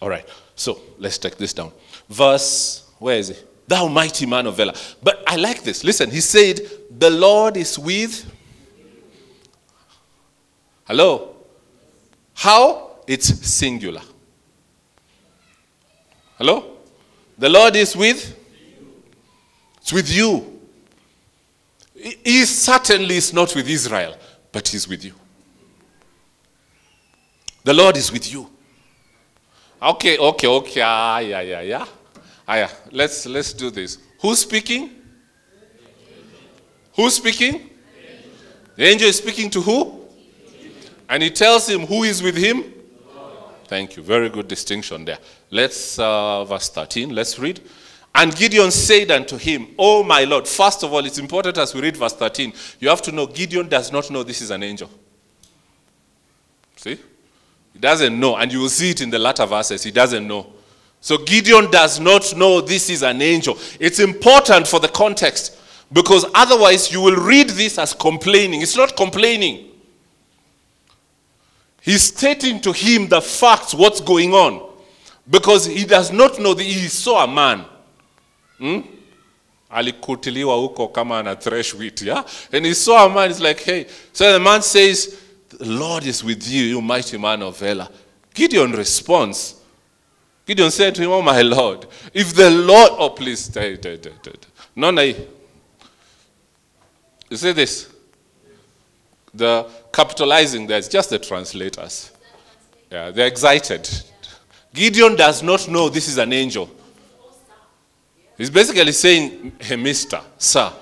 All right, so let's take this down. Verse, where is it? Thou mighty man of valor. But I like this. Listen, he said, The Lord is with. Hello? How? It's singular. Hello? The Lord is with? It's with you. He certainly is not with Israel, but he's with you. The Lord is with you. Okay, okay, okay. Ah, yeah, yeah, yeah. Ah, yeah. Let's let's do this. Who's speaking? Who's speaking? The angel is speaking to who? And he tells him who is with him. Thank you. Very good distinction there. Let's uh, verse 13. Let's read. And Gideon said unto him, Oh my Lord. First of all, it's important as we read verse 13. You have to know Gideon does not know this is an angel. See? He doesn't know, and you will see it in the latter verses. He doesn't know. So Gideon does not know this is an angel. It's important for the context because otherwise you will read this as complaining. It's not complaining. He's stating to him the facts, what's going on, because he does not know that he saw a man. Hmm? alikutiliwa huko kama ana thresh wheat yeah? And he saw a man he's like hey. So the man says the lord is with you you mighty man of valor. Gideon responds. Gideon said to him oh my lord if the lord oh please nona hii you see this? The capitalizing there is just the translators. Yeah they're excited. Gideon does not know this is an angel He's basically saying, hey, mister, sir.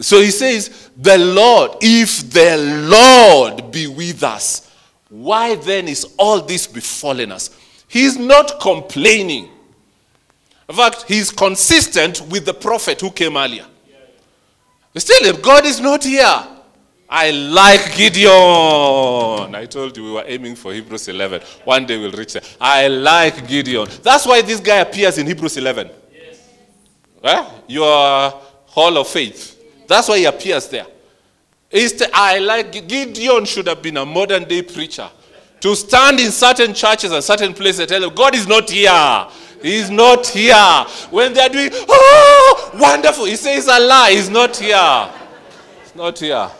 So he says, the Lord, if the Lord be with us, why then is all this befallen us? He's not complaining. In fact, he's consistent with the prophet who came earlier. Telling him, God is not here. I like Gideon. I told you we were aiming for Hebrews 11. One day we'll reach there. I like Gideon. That's why this guy appears in Hebrews 11. Eh? Your hall of faith. That's why he appears there. It's I like Gideon should have been a modern day preacher. To stand in certain churches and certain places and tell them, God is not here. He's not here. When they're doing, oh, wonderful. He says a lie. He's not here. He's not here.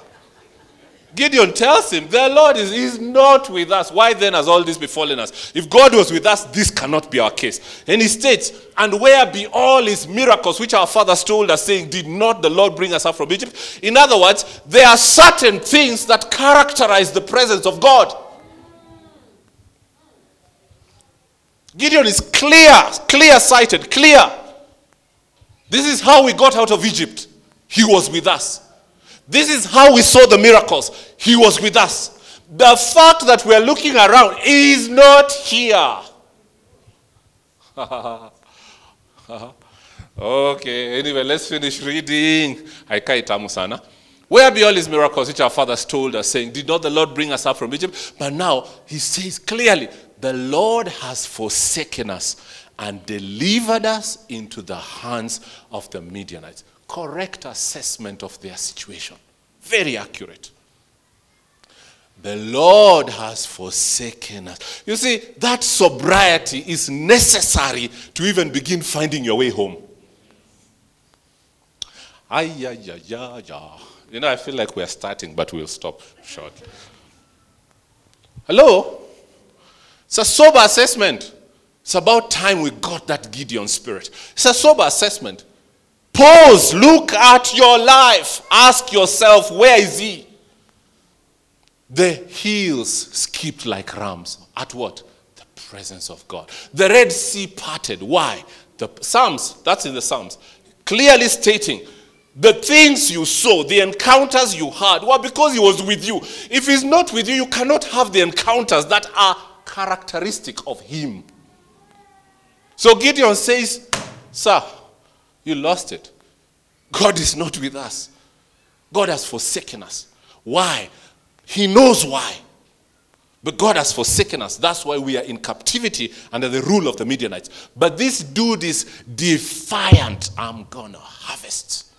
Gideon tells him, The Lord is, is not with us. Why then has all this befallen us? If God was with us, this cannot be our case. And he states, And where be all his miracles which our fathers told us, saying, Did not the Lord bring us out from Egypt? In other words, there are certain things that characterize the presence of God. Gideon is clear, clear sighted, clear. This is how we got out of Egypt. He was with us. This is how we saw the miracles. He was with us. The fact that we're looking around is not here. okay, anyway, let's finish reading. Where be all his miracles which our fathers told us, saying, Did not the Lord bring us up from Egypt? But now he says clearly, The Lord has forsaken us and delivered us into the hands of the Midianites. Correct assessment of their situation. Very accurate. The Lord has forsaken us. You see, that sobriety is necessary to even begin finding your way home. Ay, ya, ya, ya, ya. You know, I feel like we're starting, but we'll stop shortly. Hello? It's a sober assessment. It's about time we got that Gideon spirit. It's a sober assessment. Pause, look at your life, ask yourself, where is he? The hills skipped like rams. At what? The presence of God. The Red Sea parted. Why? The Psalms, that's in the Psalms, clearly stating the things you saw, the encounters you had, were because he was with you. If he's not with you, you cannot have the encounters that are characteristic of him. So Gideon says, Sir, you lost it. God is not with us. God has forsaken us. Why? He knows why. But God has forsaken us. That's why we are in captivity under the rule of the Midianites. But this dude is defiant. I'm going to harvest.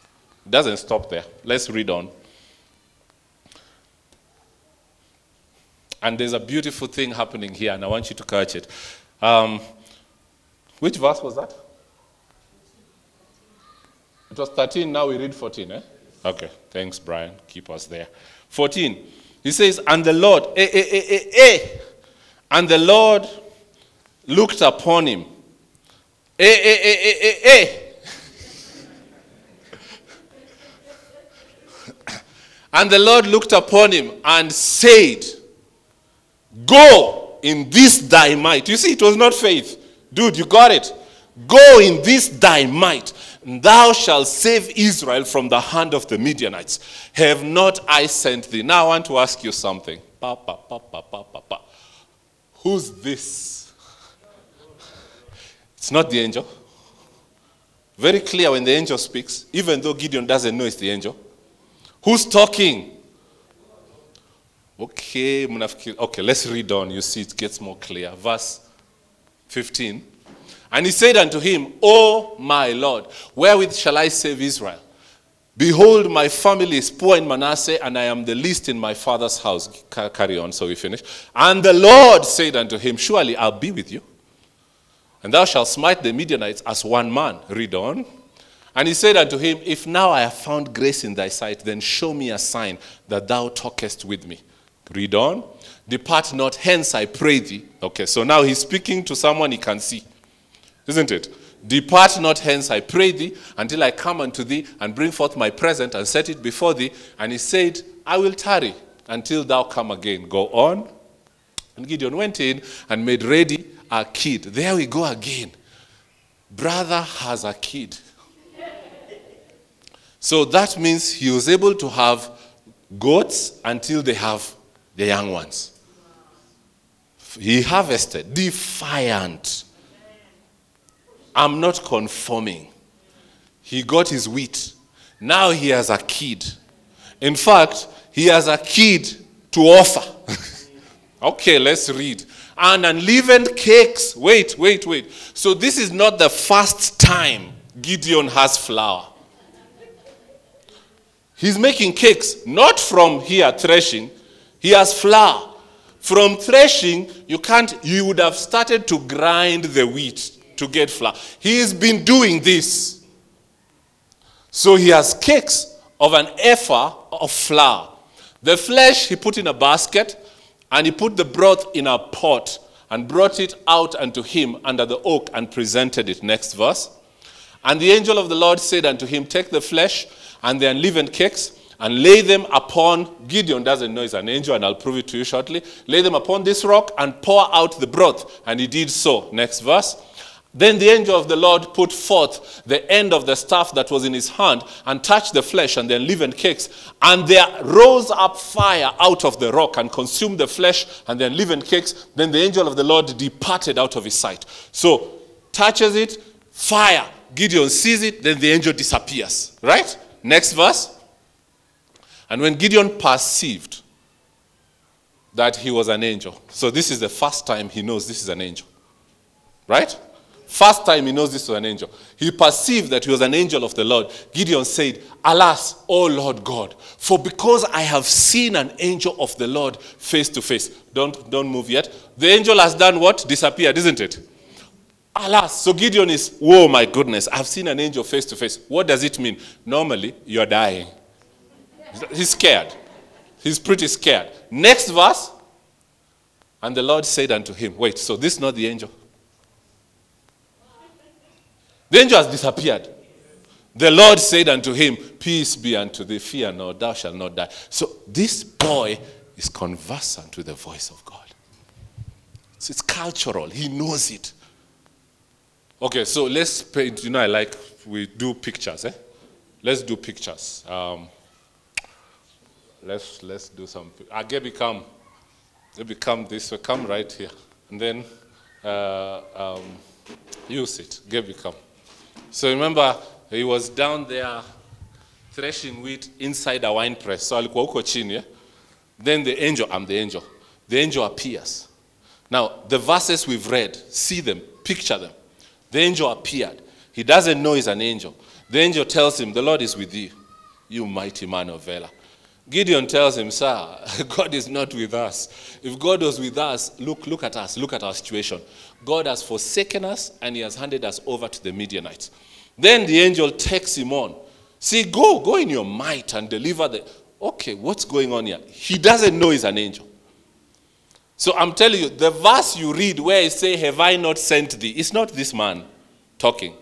Doesn't stop there. Let's read on. And there's a beautiful thing happening here, and I want you to catch it. Um, which verse was that? It was 13, now we read 14, eh? Okay, thanks, Brian. Keep us there. 14. He says, And the Lord, eh, eh, eh, eh, eh. And the Lord looked upon him. Eh, eh, eh, eh, eh, eh. and the Lord looked upon him and said, Go in this thy might. You see, it was not faith. Dude, you got it. Go in this thy might, thou shalt save Israel from the hand of the Midianites. Have not I sent thee? Now I want to ask you something. Pa, pa, pa, pa, pa, pa, pa. Who's this? It's not the angel. Very clear when the angel speaks, even though Gideon doesn't know it's the angel. Who's talking? Okay, okay, let's read on. You see, it gets more clear. Verse 15. And he said unto him, O my Lord, wherewith shall I save Israel? Behold, my family is poor in Manasseh, and I am the least in my father's house. Carry on, so we finish. And the Lord said unto him, Surely I'll be with you, and thou shalt smite the Midianites as one man. Read on. And he said unto him, If now I have found grace in thy sight, then show me a sign that thou talkest with me. Read on. Depart not hence, I pray thee. Okay, so now he's speaking to someone he can see. Isn't it? Depart not hence, I pray thee, until I come unto thee and bring forth my present and set it before thee. And he said, I will tarry until thou come again. Go on. And Gideon went in and made ready a kid. There we go again. Brother has a kid. So that means he was able to have goats until they have the young ones. He harvested, defiant. I'm not conforming. He got his wheat. Now he has a kid. In fact, he has a kid to offer. okay, let's read. And unleavened cakes. Wait, wait, wait. So this is not the first time Gideon has flour. He's making cakes, not from here threshing. He has flour. From threshing, you can't, you would have started to grind the wheat to get flour. He's been doing this. So he has cakes of an ephah of flour. The flesh he put in a basket, and he put the broth in a pot and brought it out unto him under the oak and presented it. Next verse. And the angel of the Lord said unto him, Take the flesh and the unleavened cakes and lay them upon, Gideon doesn't know he's an angel, and I'll prove it to you shortly. Lay them upon this rock and pour out the broth. And he did so. Next verse. Then the angel of the Lord put forth the end of the staff that was in his hand and touched the flesh and the unleavened cakes. And there rose up fire out of the rock and consumed the flesh and the unleavened cakes. Then the angel of the Lord departed out of his sight. So, touches it, fire. Gideon sees it, then the angel disappears. Right? Next verse. And when Gideon perceived that he was an angel, so this is the first time he knows this is an angel. Right? First time he knows this was an angel. He perceived that he was an angel of the Lord. Gideon said, Alas, O Lord God, for because I have seen an angel of the Lord face to face. Don't, don't move yet. The angel has done what? Disappeared, isn't it? Alas, so Gideon is, whoa, my goodness, I've seen an angel face to face. What does it mean? Normally, you're dying. He's scared. He's pretty scared. Next verse. And the Lord said unto him, Wait, so this is not the angel. The angel has disappeared. The Lord said unto him, Peace be unto thee, fear not, thou shalt not die. So this boy is conversant with the voice of God. So it's cultural, he knows it. Okay, so let's paint, you know, I like, we do pictures, eh? Let's do pictures. Um, let's, let's do some, ah, Gaby, come. Gaby, come this way, come right here. And then uh, um, use it. Gaby, come. So remember, he was down there threshing wheat inside a wine press. So alikuwa huko chini. Then the angel, I'm the angel. The angel appears. Now, the verses we've read, see them, picture them. The angel appeared. He doesn't know he's an angel. The angel tells him, The Lord is with you, you mighty man of valor. Gideon tells him, Sir, God is not with us. If God was with us, look, look at us, look at our situation. God has forsaken us and he has handed us over to the Midianites. Then the angel takes him on. See, go, go in your might and deliver the. Okay, what's going on here? He doesn't know he's an angel. So I'm telling you, the verse you read where it say, Have I not sent thee? It's not this man talking.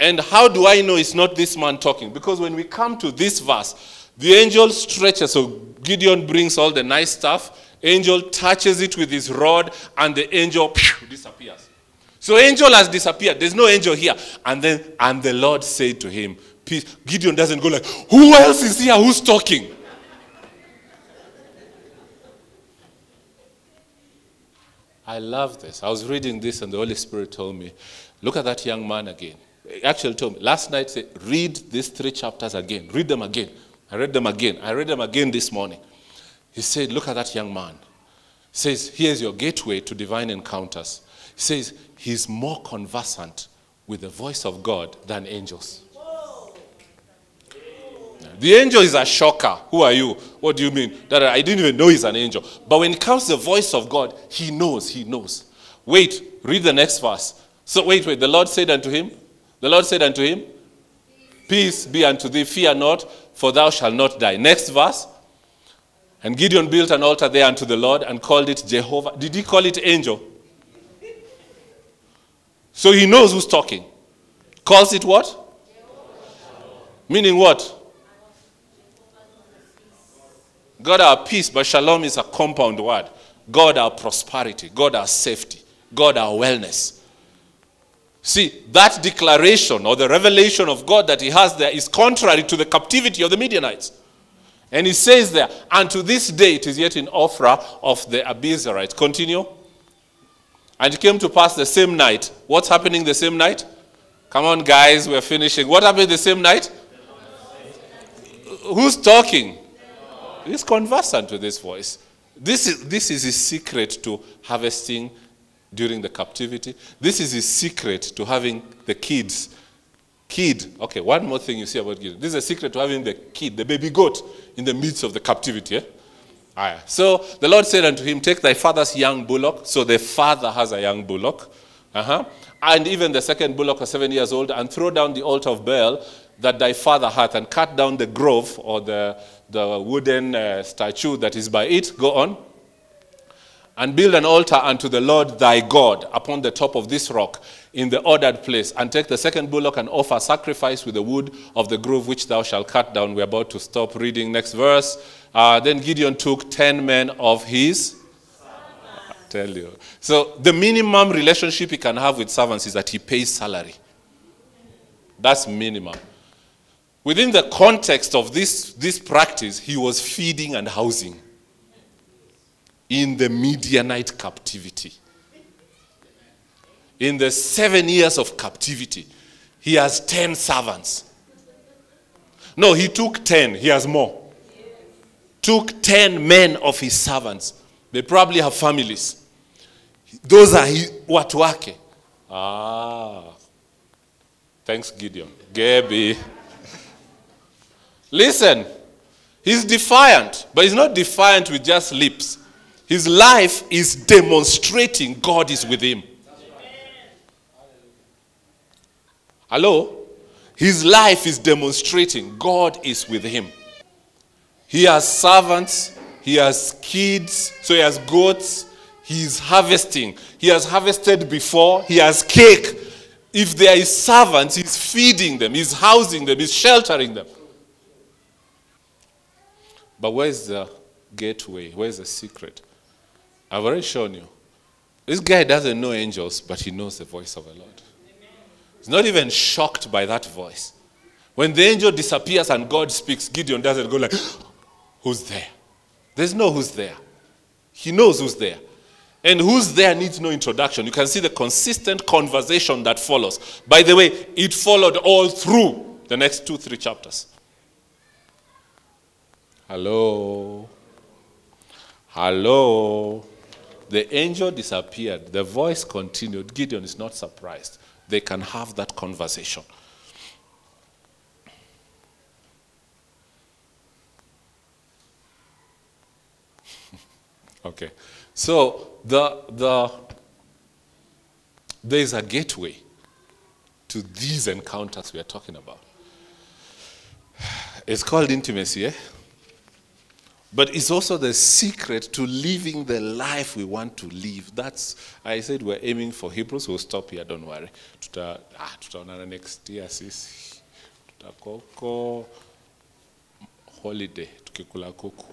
And how do I know it's not this man talking? Because when we come to this verse, the angel stretches, so Gideon brings all the nice stuff. Angel touches it with his rod, and the angel disappears. So angel has disappeared. There's no angel here. And then, and the Lord said to him, Peace. Gideon doesn't go like, Who else is here? Who's talking? I love this. I was reading this, and the Holy Spirit told me, Look at that young man again. He actually told me last night, say, read these three chapters again. Read them again. I read them again. I read them again this morning. He said, Look at that young man. He says, Here's your gateway to divine encounters. He says, He's more conversant with the voice of God than angels. The angel is a shocker. Who are you? What do you mean? That I didn't even know he's an angel. But when it comes to the voice of God, he knows, he knows. Wait, read the next verse. So wait, wait. The Lord said unto him, the Lord said unto him, Peace be unto thee, fear not, for thou shalt not die. Next verse. And Gideon built an altar there unto the Lord and called it Jehovah. Did he call it angel? So he knows who's talking. Calls it what? Meaning what? God our peace, but shalom is a compound word. God our prosperity, God our safety, God our wellness. See, that declaration or the revelation of God that he has there is contrary to the captivity of the Midianites. And he says there, and to this day it is yet in Ophrah of the Abiezrites. Continue. And it came to pass the same night. What's happening the same night? Come on, guys, we're finishing. What happened the same night? Who's talking? He's conversant with this voice. This is, this is his secret to harvesting during the captivity. This is his secret to having the kids. Kid. Okay, one more thing you see about Gideon. This is a secret to having the kid, the baby goat, in the midst of the captivity. Eh? Right. So the Lord said unto him, Take thy father's young bullock. So the father has a young bullock. Uh-huh. And even the second bullock was seven years old, and throw down the altar of Baal that thy father hath, and cut down the grove or the, the wooden uh, statue that is by it. Go on. And build an altar unto the Lord thy God upon the top of this rock in the ordered place. And take the second bullock and offer sacrifice with the wood of the grove which thou shalt cut down. We're about to stop reading. Next verse. Uh, then Gideon took ten men of his I tell you. So the minimum relationship he can have with servants is that he pays salary. That's minimum. Within the context of this, this practice, he was feeding and housing in the Midianite captivity. In the seven years of captivity, he has 10 servants. No, he took 10, he has more. Took 10 men of his servants. They probably have families. Those are his, watu wake. Ah. Thanks, Gideon. Gaby. Listen, he's defiant, but he's not defiant with just lips. His life is demonstrating God is with him. Hello? His life is demonstrating God is with him. He has servants, he has kids, so he has goats, he's harvesting. He has harvested before, he has cake. If there is servants, he's feeding them, he's housing them, he's sheltering them. But where's the gateway? Where's the secret? I've already shown you. This guy doesn't know angels, but he knows the voice of the Lord. He's not even shocked by that voice. When the angel disappears and God speaks, Gideon doesn't go like, Who's there? There's no who's there. He knows who's there. And who's there needs no introduction. You can see the consistent conversation that follows. By the way, it followed all through the next two, three chapters. Hello. Hello. The angel disappeared. The voice continued. Gideon is not surprised. They can have that conversation. okay. So the the there is a gateway to these encounters we are talking about. It's called intimacy, eh? But it's also the secret to living the life we want to live. That's, I said we're aiming for Hebrews. We'll stop here, don't worry. Tuta, ah, tutaonana next year sisi. Tutakoko holiday, tukikula kuku.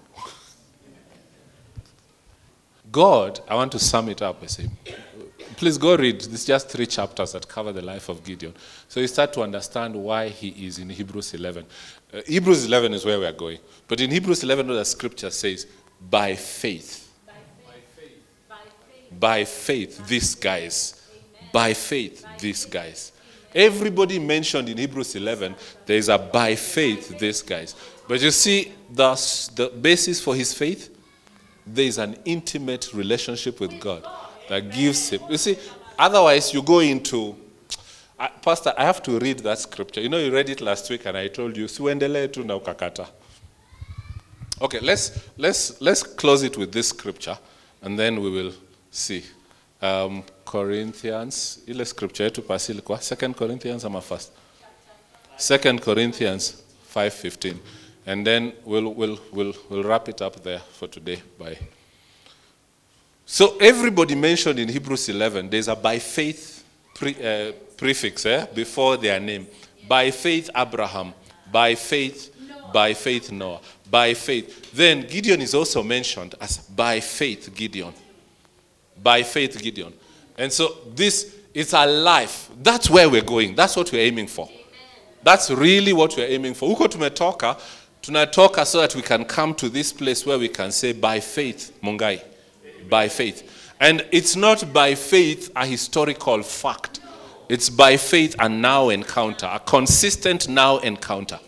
God, I want to sum it up. I say, please go read. It's just three chapters that cover the life of Gideon. So you start to understand why he is in Hebrews 11. Uh, Hebrews 11 is where we are going. But in Hebrews 11, the scripture says, by faith. By faith, By faith, these guys. By faith, these guys. Everybody mentioned in Hebrews 11, there is a by faith, these guys. But you see, the, the basis for his faith? There is an intimate relationship with God that gives him. You see, otherwise you go into I, Pastor, I have to read that scripture. You know, you read it last week, and I told you. Okay, let's, let's, let's close it with this scripture, and then we will see. Um, Corinthians, ile scripture yetu pasi ilikuwa Second Corinthians ama first? Second Corinthians 5.15. And then we'll, we'll, we'll, we'll wrap it up there for today. Bye. So everybody mentioned in Hebrews 11, there's a by faith pre, uh, prefix eh, before their name. By faith, Abraham. By faith, by faith, Noah. By faith. Then Gideon is also mentioned as by faith, Gideon. By faith, Gideon. And so this is our life. That's where we're going. That's what we're aiming for. That's really what we're aiming for. Huko tumetoka, tunatoka so that we can come to this place where we can say by faith, Mungai. By faith. And it's not by faith a historical fact. It's by faith a now encounter, a consistent now encounter.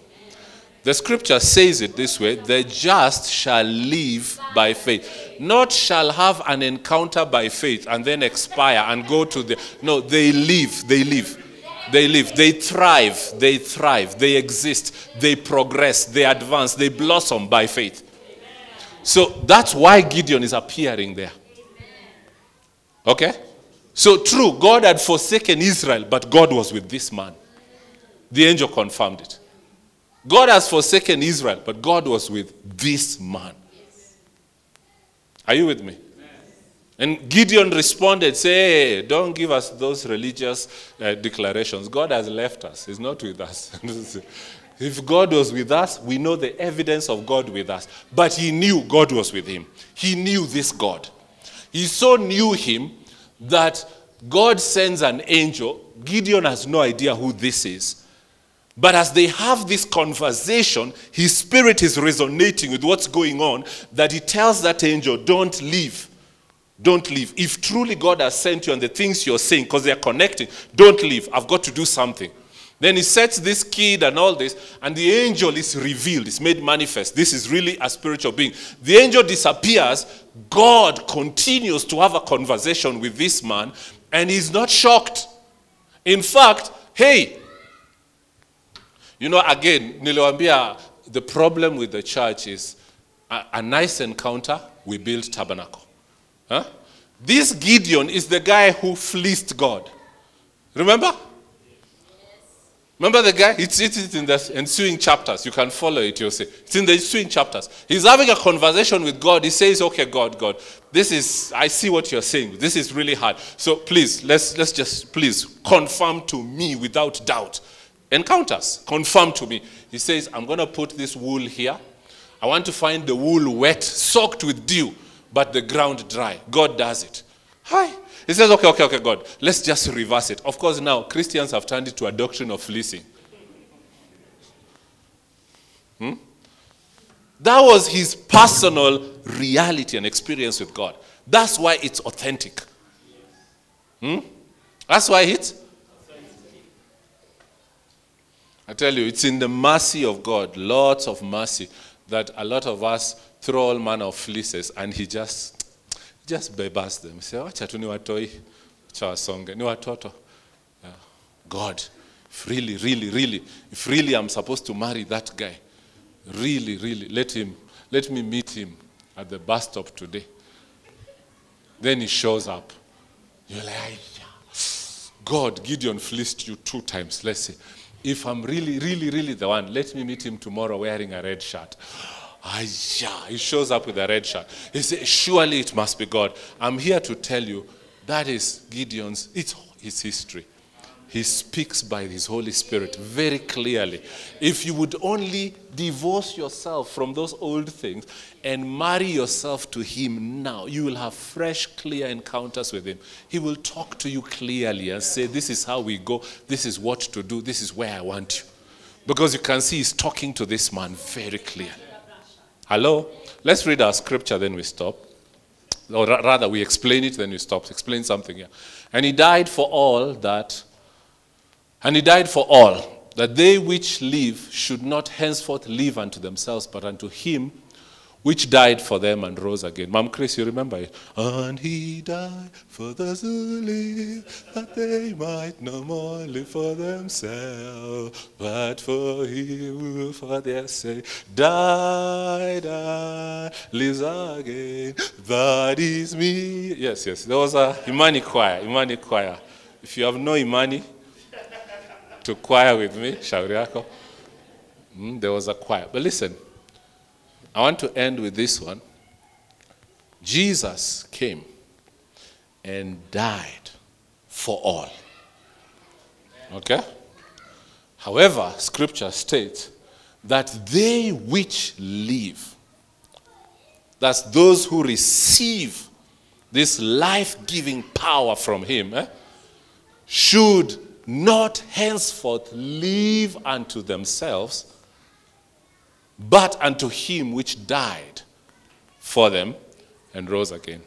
The scripture says it this way the just shall live by faith. Not shall have an encounter by faith and then expire and go to the. No, they live, they live. They live, they thrive, they thrive, they exist, they progress, they advance, they blossom by faith. So that's why Gideon is appearing there. Okay? So true, God had forsaken Israel, but God was with this man. The angel confirmed it. God has forsaken Israel, but God was with this man. Are you with me? And Gideon responded, say, hey, don't give us those religious uh, declarations. God has left us. He's not with us. if God was with us, we know the evidence of God with us. But he knew God was with him. He knew this God. He so knew him that God sends an angel. Gideon has no idea who this is. But as they have this conversation, his spirit is resonating with what's going on, that he tells that angel, Don't leave. Don't leave. If truly God has sent you and the things you're saying, because they're connecting, don't leave. I've got to do something. Then he sets this kid and all this, and the angel is revealed, it's made manifest. This is really a spiritual being. The angel disappears. God continues to have a conversation with this man, and he's not shocked. In fact, hey, you know, again, niliwambia, the problem with the church is a, a nice encounter, we build tabernacle. Huh? This Gideon is the guy who fleeced God. Remember? Remember the guy? It's, it's in the ensuing chapters. You can follow it, you'll see. It's in the ensuing chapters. He's having a conversation with God. He says, Okay, God, God, this is, I see what you're saying. This is really hard. So please, let's, let's just, please, confirm to me without doubt. Encounters, confirm to me. He says, I'm going to put this wool here. I want to find the wool wet, soaked with dew, but the ground dry. God does it. Hi. He says, okay, okay, okay, God, let's just reverse it. Of course, now Christians have turned it to a doctrine of fleecing. Hmm? That was his personal reality and experience with God. That's why it's authentic. Hmm? That's why it's. I tell you, it's in the mercy of God, lots of mercy, that a lot of us throw all manner of fleeces and he just just bypass them. Say, wacha tu ni watoi, wacha wasonge, ni watoto. God, if really, really, really, if really I'm supposed to marry that guy, really, really, let him, let me meet him at the bus stop today. Then he shows up. You're like. God, Gideon fleeced you two times. Let's see if I'm really, really, really the one, let me meet him tomorrow wearing a red shirt. Ah, yeah. He shows up with a red shirt. He says, Surely it must be God. I'm here to tell you that is Gideon's, it's his history. He speaks by his Holy Spirit very clearly. If you would only divorce yourself from those old things and marry yourself to him now, you will have fresh, clear encounters with him. He will talk to you clearly and say, This is how we go, this is what to do, this is where I want you. Because you can see he's talking to this man very clearly. Hello? Let's read our scripture, then we stop. Or ra- rather, we explain it, then we stop. Explain something here. And he died for all that, and he died for all, that they which live should not henceforth live unto themselves, but unto him which died for them and rose again. Mom Chris, you remember it? And he died for those who live, that they might no more live for themselves, but for him who for their sake died and lives again. That is me. Yes, yes. There was a Imani choir. Imani choir. If you have no Imani to choir with me, shauri yako. Mm, there was a choir. But listen, I want to end with this one. Jesus came and died for all. Okay? However, scripture states that they which live, that's those who receive this life giving power from Him, eh, should not henceforth live unto themselves, but unto him which died for them and rose again.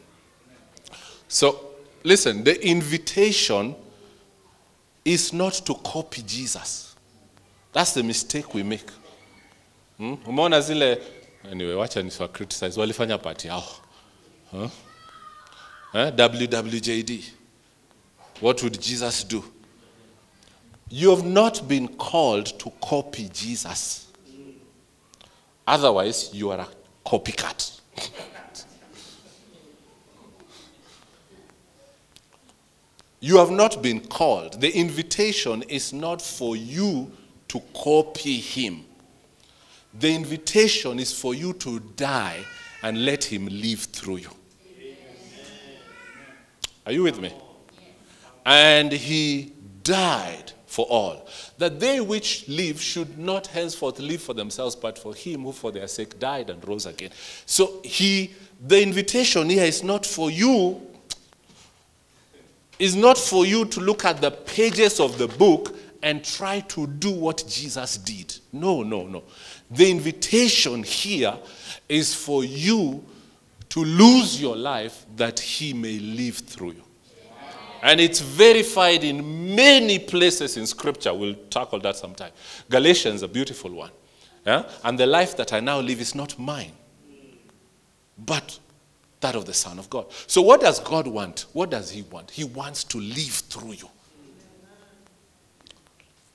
So, listen, the invitation is not to copy Jesus. That's the mistake we make. Hmm? Umeona zile anyway, wacha nisiwa criticize walifanya party yao. Huh? Eh? WWJD. What would Jesus do? You have not been called to copy Jesus. Otherwise, you are a copycat. you have not been called. The invitation is not for you to copy him. The invitation is for you to die and let him live through you. Are you with me? And he died for all, that they which live should not henceforth live for themselves, but for him who for their sake died and rose again. So he, the invitation here is not for you, is not for you to look at the pages of the book and try to do what Jesus did. No, no, no. The invitation here is for you to lose your life that he may live through you. And it's verified in many places in Scripture. We'll tackle that sometime. Galatians, a beautiful one. Yeah? And the life that I now live is not mine, but that of the Son of God. So, what does God want? What does He want? He wants to live through you.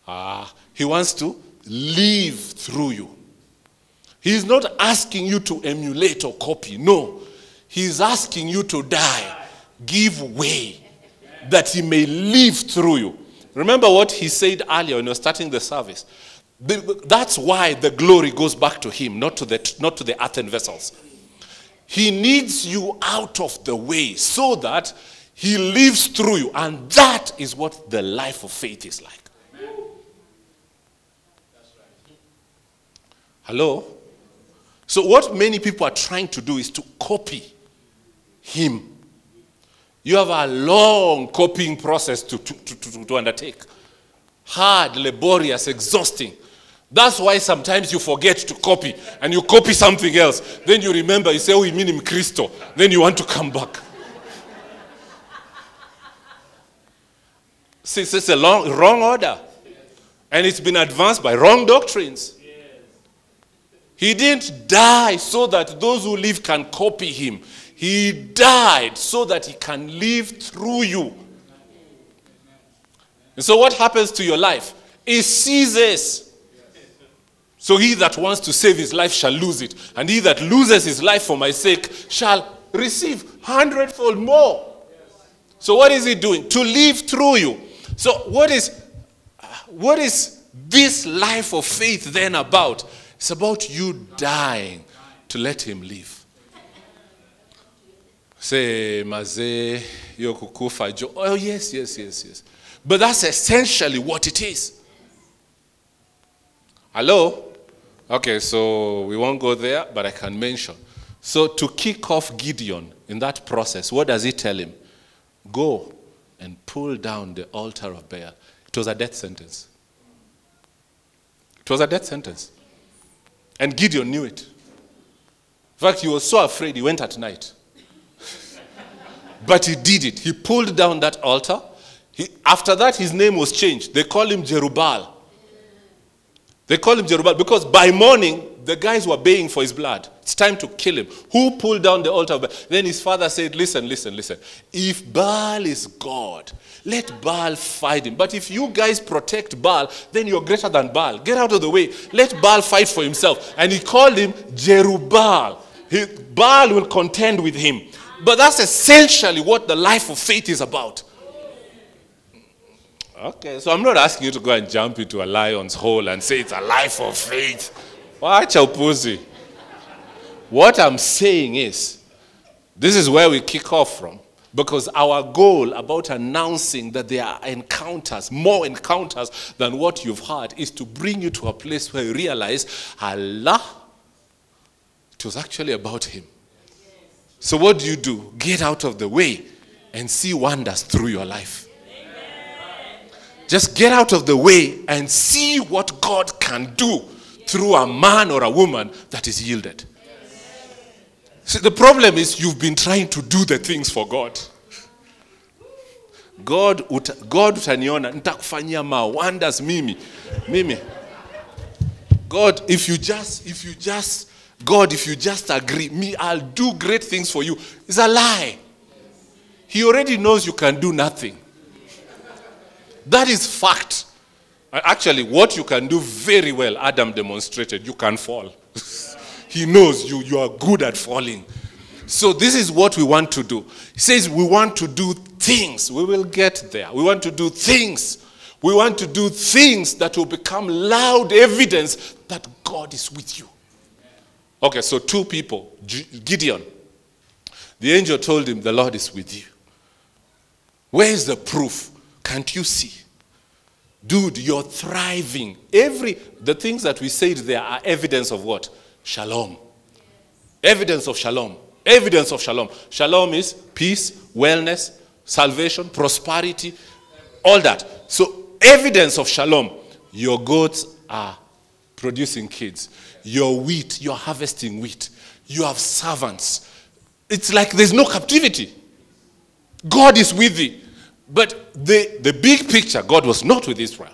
Ah, He wants to live through you. He's not asking you to emulate or copy. No. He's asking you to die, give way, that He may live through you. Remember what He said earlier when we were starting the service. The- That's why the glory goes back to Him, not to the, not to the earthen vessels. He needs you out of the way so that He lives through you. And that is what the life of faith is like. Hello? So, what many people are trying to do is to copy Him. You have a long copying process to, to, to, to, undertake. Hard, laborious, exhausting. That's why sometimes you forget to copy and you copy something else. Then you remember, you say, Oh, you mean him Christo. Then you want to come back. Since it's a long, wrong order. And it's been advanced by wrong doctrines. He didn't die so that those who live can copy him. He died so that he can live through you. And so, what happens to your life? It ceases. So, he that wants to save his life shall lose it, and he that loses his life for my sake shall receive hundredfold more. So, what is he doing? To live through you. So, what is what is this life of faith then about? It's about you dying to let him live. Say, maze yokukufa jo. Oh, yes, yes, yes, yes. But that's essentially what it is. Hello? Okay, so we won't go there, but I can mention. So, to kick off Gideon in that process, what does he tell him? Go and pull down the altar of Baal. It was a death sentence. It was a death sentence. And Gideon knew it. In fact, he was so afraid he went at night. But he did it. He pulled down that altar. He, after that, his name was changed. They call him Jerubbaal. They call him Jerubbaal because by morning, the guys were baying for his blood. It's time to kill him. Who pulled down the altar? Then his father said, Listen, listen, listen. If Baal is God, let Baal fight him. But if you guys protect Baal, then you're greater than Baal. Get out of the way. Let Baal fight for himself. And he called him Jerubbaal. He, Baal will contend with him. But that's essentially what the life of faith is about. Okay, so I'm not asking you to go and jump into a lion's hole and say it's a life of faith. Watch out, pussy. What I'm saying is, this is where we kick off from. Because our goal about announcing that there are encounters, more encounters than what you've had, is to bring you to a place where you realize Allah, it was actually about Him. So, what do you do? Get out of the way and see wonders through your life. Just get out of the way and see what God can do through a man or a woman that is yielded. See, the problem is you've been trying to do the things for God. God, uta, God utaniona nitakufanyia ma wonders mimi. Mimi. God, if you just if you just God, if you just agree, me I'll do great things for you. It's a lie. He already knows you can do nothing. That is fact. Uh, actually, what you can do very well, Adam demonstrated, you can fall. he knows you, you are good at falling. So, this is what we want to do. He says, We want to do things. We will get there. We want to do things. We want to do things that will become loud evidence that God is with you. Okay, so two people Gideon. The angel told him, The Lord is with you. Where is the proof? Can't you see? Dude, you're thriving. Every the things that we said there are evidence of what? Shalom. Evidence of shalom. Evidence of shalom. Shalom is peace, wellness, salvation, prosperity, all that. So, evidence of shalom. Your goats are producing kids. Your wheat, you're harvesting wheat. You have servants. It's like there's no captivity. God is with thee. But the, the big picture, God was not with Israel.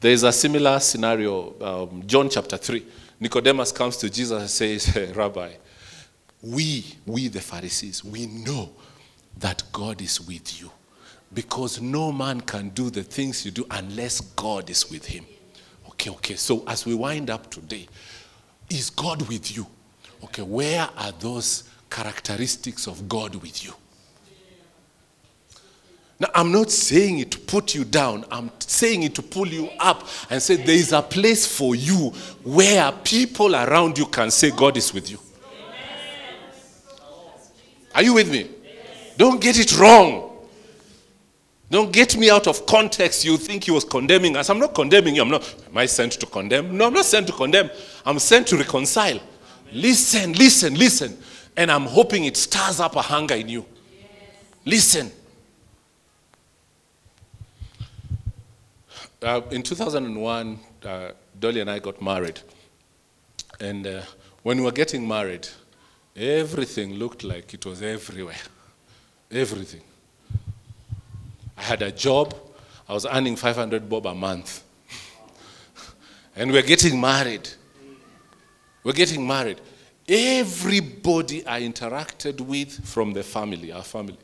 There is a similar scenario, um, John chapter 3. Nicodemus comes to Jesus and says, Rabbi, we, we the Pharisees, we know that God is with you because no man can do the things you do unless God is with him. Okay, okay. So as we wind up today, is God with you? Okay, where are those characteristics of God with you? Now, I'm not saying it to put you down. I'm saying it to pull you up and say there is a place for you where people around you can say God is with you. Are you with me? Don't get it wrong. Don't get me out of context. You think he was condemning us. I'm not condemning you. I'm not. Am I sent to condemn? No, I'm not sent to condemn. I'm sent to reconcile. Listen, listen, listen. And I'm hoping it stirs up a hunger in you. Listen. Uh, in 2001, uh, Dolly and I got married. And uh, when we were getting married, everything looked like it was everywhere. Everything. I had a job. I was earning 500 bob a month. and we're getting married. We're getting married. Everybody I interacted with from the family, our family,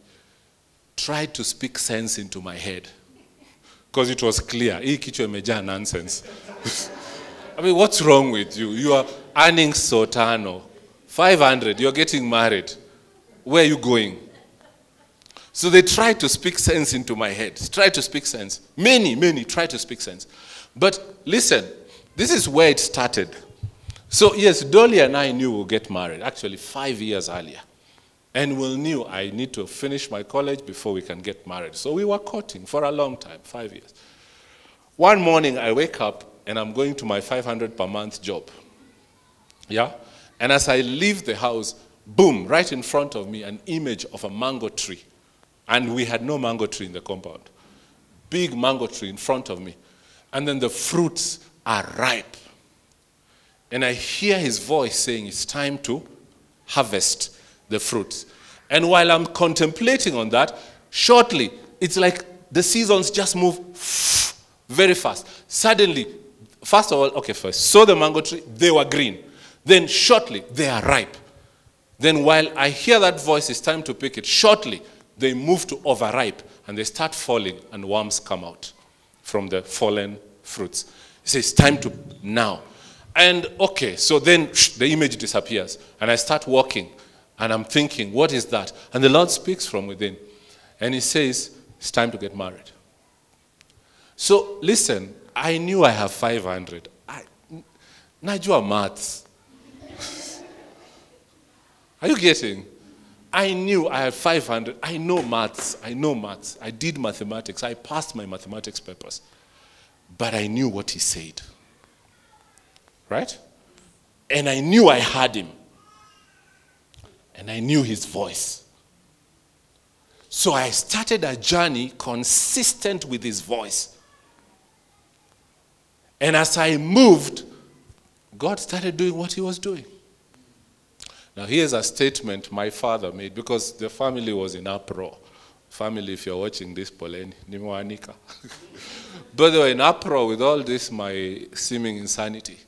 tried to speak sense into my head. Because it was clear. Hii kichwa imejaa nonsense. I mean, what's wrong with you? You are earning sotano. 500, you're getting married. Where are you going? So they tried to speak sense into my head. Try to speak sense. Many, many try to speak sense. But listen, this is where it started. So, yes, Dolly and I knew we'll get married, actually, five years earlier. And we knew I need to finish my college before we can get married. So we were courting for a long time, five years. One morning, I wake up and I'm going to my 500 per month job. Yeah? And as I leave the house, boom, right in front of me, an image of a mango tree. And we had no mango tree in the compound. Big mango tree in front of me. And then the fruits are ripe. And I hear his voice saying, It's time to harvest the fruits. And while I'm contemplating on that, shortly, it's like the seasons just move very fast. Suddenly, first of all, okay, first, saw the mango tree, they were green. Then shortly, they are ripe. Then while I hear that voice, it's time to pick it. Shortly, they move to overripe and they start falling and worms come out from the fallen fruits. He says, time to now. And okay, so then the image disappears and I start walking and I'm thinking, what is that? And the Lord speaks from within and he says, it's time to get married. So listen, I knew I have 500. I, najua maths. Are you getting? I knew I had 500. I know maths. I know maths. I did mathematics. I passed my mathematics papers. But I knew what he said. Right? And I knew I had him. And I knew his voice. So I started a journey consistent with his voice. And as I moved, God started doing what he was doing. Now, here's a statement my father made because the family was in uproar. Family, if you're watching this, Poleni, nimewanika. but they were in uproar with all this, my seeming insanity.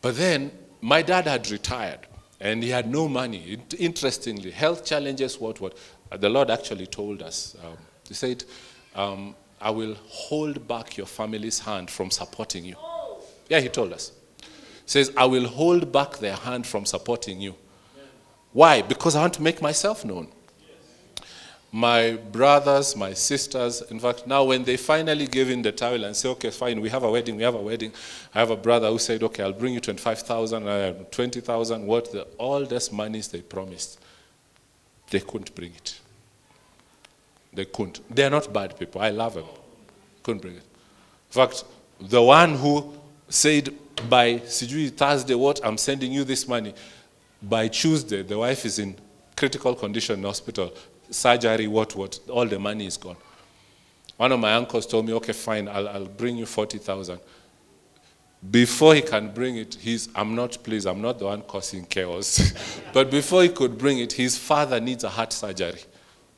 But then, my dad had retired and he had no money. Interestingly, health challenges, what, what. The Lord actually told us. Um, he said, um, I will hold back your family's hand from supporting you. Yeah, he told us says, I will hold back their hand from supporting you. Why? Because I want to make myself known. My brothers, my sisters, in fact, now when they finally give in the towel and say, okay, fine, we have a wedding, we have a wedding. I have a brother who said, okay, I'll bring you 25,000, uh, 20,000, what the, all these monies they promised. They couldn't bring it. They couldn't. They're not bad people. I love them. Couldn't bring it. In fact, the one who said by sijui Thursday, what I'm sending you this money, by Tuesday, the wife is in critical condition in hospital, surgery, what, what, all the money is gone. One of my uncles told me, okay, fine, I'll, I'll bring you 40,000. Before he can bring it, he's, I'm not pleased, I'm not the one causing chaos. but before he could bring it, his father needs a heart surgery.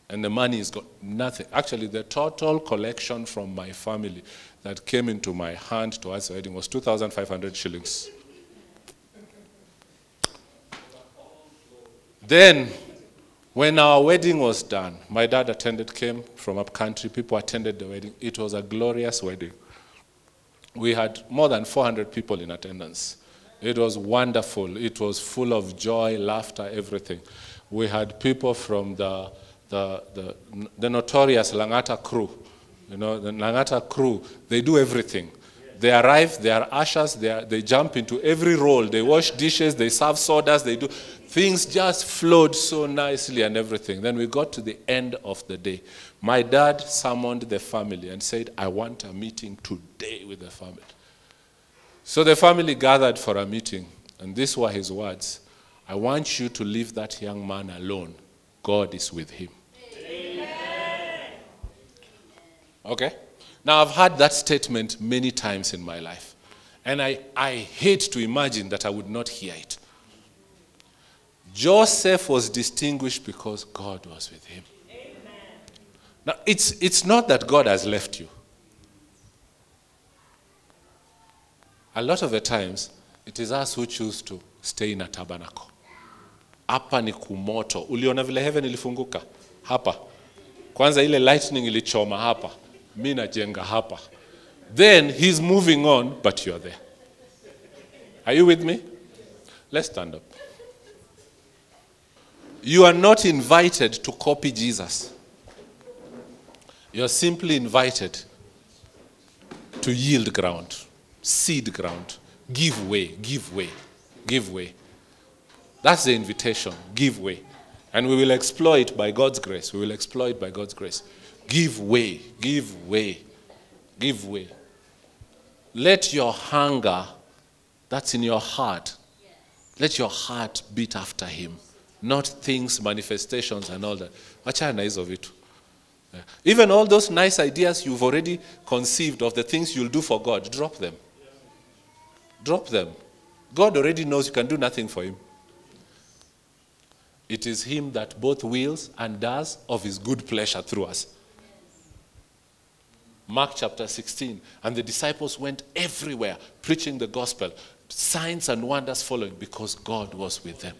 And the money is got nothing. Actually, the total collection from my family that came into my hand towards the wedding was 2,500 shillings. Then, when our wedding was done, my dad attended, came from up country, people attended the wedding. It was a glorious wedding. We had more than 400 people in attendance. It was wonderful. It was full of joy, laughter, everything. We had people from the, the, the, the notorious Langata crew. You know, the Langata crew, they do everything. They arrive, they are ushers, they, are, they jump into every role. They wash dishes, they serve sodas, they do. Things just flowed so nicely and everything. Then we got to the end of the day. My dad summoned the family and said, I want a meeting today with the family. So the family gathered for a meeting, and these were his words I want you to leave that young man alone. God is with him. Okay? Now, I've heard that statement many times in my life, and I, I hate to imagine that I would not hear it. Joseph was distinguished because God was with him. Now, it's, it's not that God has left you. A lot of the times, it is us who choose to stay in a tabernacle. Hapa ni kumoto. Uliona vile heaven ilifunguka? Hapa. Kwanza ile lightning ilichoma hapa. Mi najenga hapa. Then he's moving on, but you're there. Are you with me? Let's stand up. You are not invited to copy Jesus. You're simply invited to yield ground, cede ground, give way, give way, give way. That's the invitation. Give way. And we will exploit by God's grace. We will exploit by God's grace. Give way, give way, give way. Let your hunger that's in your heart, let your heart beat after Him, not things, manifestations, and all that. Achana na hizo vitu. Yeah. Even all those nice ideas you've already conceived of the things you'll do for God, drop them. Drop them. God already knows you can do nothing for Him. It is Him that both wills and does of His good pleasure through us. Mark chapter 16. And the disciples went everywhere preaching the gospel, signs and wonders following because God was with them.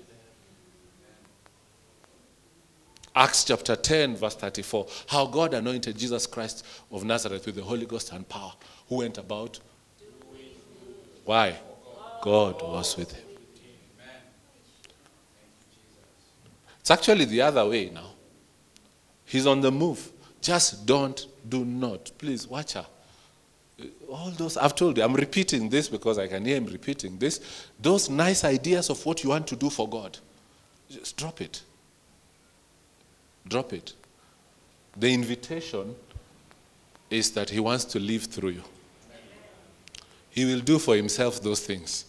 Acts chapter 10, verse 34. How God anointed Jesus Christ of Nazareth with the Holy Ghost and power, who went about. Why? God was with him. It's actually the other way now. He's on the move. Just don't, do not. Please watch her. All those, I've told you, I'm repeating this because I can hear him repeating this. Those nice ideas of what you want to do for God, just drop it. Drop it. The invitation is that He wants to live through you. He will do for Himself those things.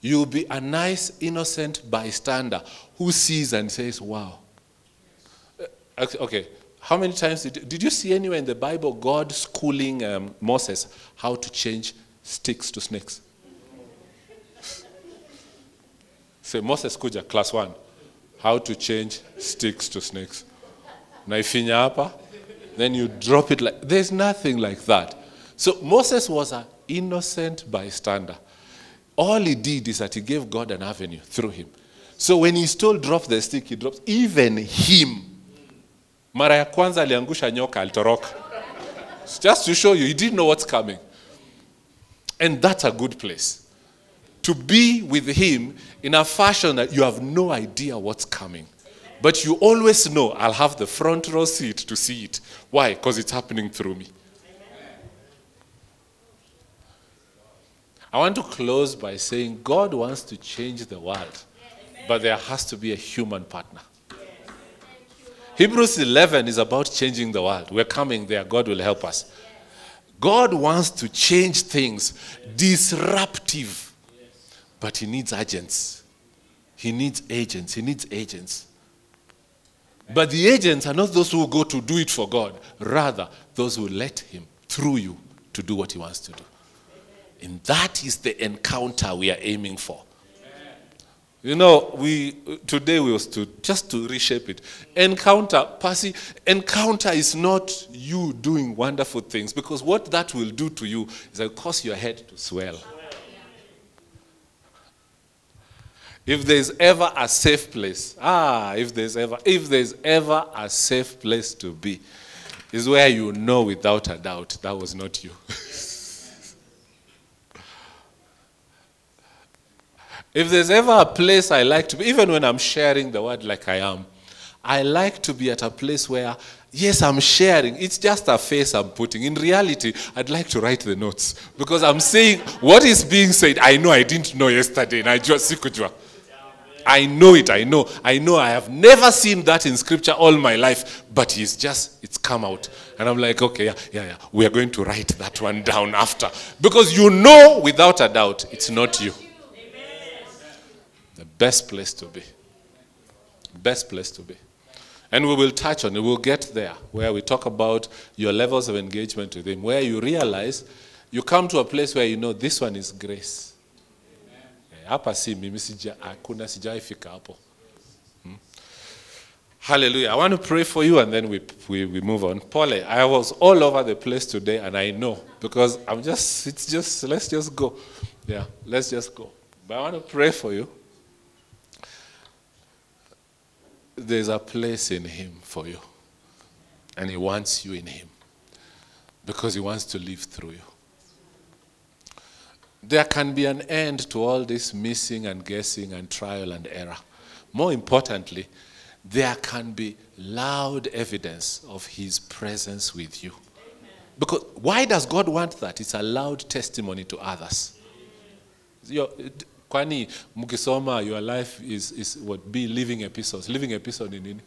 You'll be a nice, innocent bystander who sees and says, Wow. Uh, okay, how many times did, did you see anywhere in the Bible God schooling um, Moses how to change sticks to snakes? Say, Moses kuja, class one how to change sticks to snakes. Naifinya hapa, then you drop it like there's nothing like that. So Moses was an innocent bystander. All he did is that he gave God an avenue through him. So when he's told drop the stick, he drops even him. Mara ya kwanza aliangusha nyoka alitoroka. Just to show you, he didn't know what's coming. And that's a good place to be with him in a fashion that you have no idea what's coming. But you always know I'll have the front row seat to see it. Why? Because it's happening through me. I want to close by saying God wants to change the world, but there has to be a human partner. Hebrews 11 is about changing the world. We're coming there. God will help us. God wants to change things, disruptive, but He needs agents. He needs agents. He needs agents. But the agents are not those who go to do it for God, rather, those who let Him through you to do what He wants to do. And that is the encounter we are aiming for. You know, we today we was to just to reshape it. Encounter, Percy, encounter is not you doing wonderful things because what that will do to you is it cause your head to swell. If there's ever a safe place, ah, if there's ever if there's ever a safe place to be, is where you know without a doubt that was not you. If there's ever a place I like to be, even when I'm sharing the word like I am, I like to be at a place where, yes, I'm sharing. It's just a face I'm putting. In reality, I'd like to write the notes because I'm saying what is being said. I know I didn't know yesterday. And I just. I know it. I know. I know. I have never seen that in scripture all my life, but it's just it's come out, and I'm like, okay, yeah, yeah, yeah. We are going to write that one down after because you know without a doubt it's not you. Best place to be. Best place to be. And we will touch on it. We'll get there where we talk about your levels of engagement with Him, where you realize you come to a place where you know this one is grace. Eh. Hmm? Hallelujah. I want to pray for you and then we, we, we move on. Paul, I was all over the place today and I know because I'm just, it's just, let's just go. Yeah, let's just go. But I want to pray for you. There's a place in Him for you. And He wants you in Him because He wants to live through you. There can be an end to all this missing and guessing and trial and error. More importantly, there can be loud evidence of His presence with you. Because why does God want that? It's a loud testimony to others. Kwani mkisoma your life is, is what be living episodes living episode ni nini?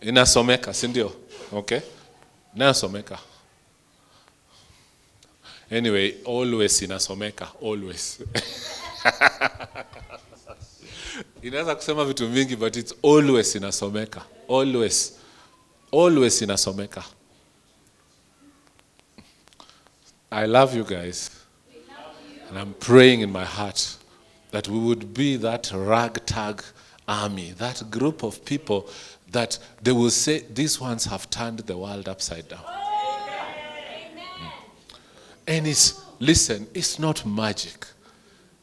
Inasomeka si ndio? Okay. Inasomeka. Anyway always inasomeka always. Inaweza kusema vitu vingi but it's always inasomeka. Always. Always inasomeka. I love you guys and I'm praying in my heart that we would be that ragtag army, that group of people that they will say, these ones have turned the world upside down. Mm. And it's, listen, it's not magic,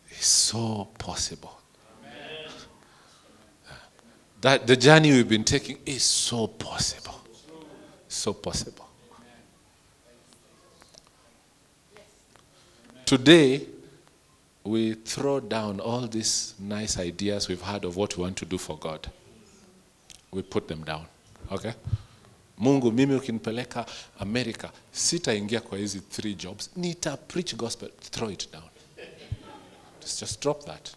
it's so possible. That the journey we've been taking is so possible. So possible. Today, we throw down all these nice ideas we've had of what we want to do for God. We put them down. Okay? Mungu, mimi ukinipeleka America, sitaingia kwa hizi three jobs. Nita preach gospel. Throw it down. Just, just drop that.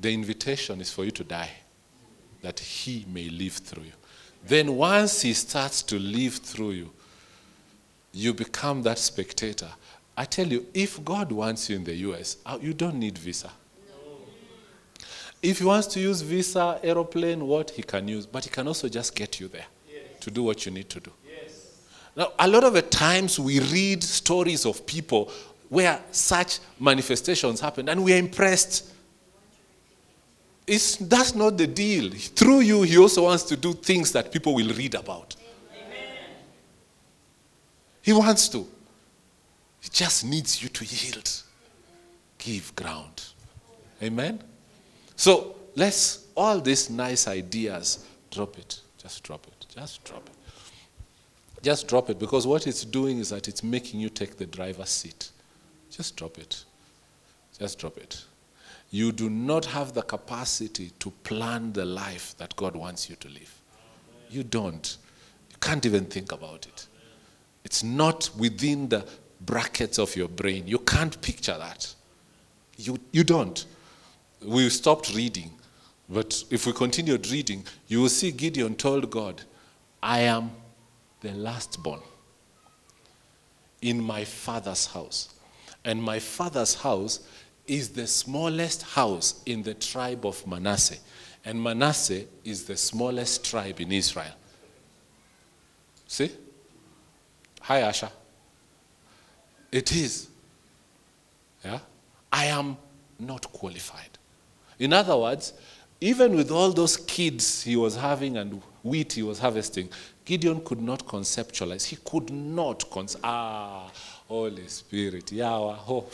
The invitation is for you to die, that He may live through you. Then once He starts to live through you, you become that spectator. I tell you, if God wants you in the US, uh, you don't need visa. If he wants to use visa, aeroplane, what he can use, but he can also just get you there to do what you need to do. Now, a lot of the times we read stories of people where such manifestations happened and we are impressed. It's, that's not the deal. Through you, he also wants to do things that people will read about. He wants to. He just needs you to yield, give ground. Amen? So let's, all these nice ideas, drop it. Just drop it. Just drop it. Just drop it because what it's doing is that it's making you take the driver's seat. Just drop it. Just drop it. You do not have the capacity to plan the life that God wants you to live. You don't. You can't even think about it. It's not within the brackets of your brain. You can't picture that. You, you don't. We stopped reading, but if we continued reading, you will see Gideon told God, I am the last born. in my father's house. And my father's house is the smallest house in the tribe of Manasseh. And Manasseh is the smallest tribe in Israel. See? Hi, Asha. It is. Yeah? I am not qualified. In other words, even with all those kids he was having and wheat he was harvesting, Gideon could not conceptualize. He could not con- ah Holy Spirit, Yahweh. Oh,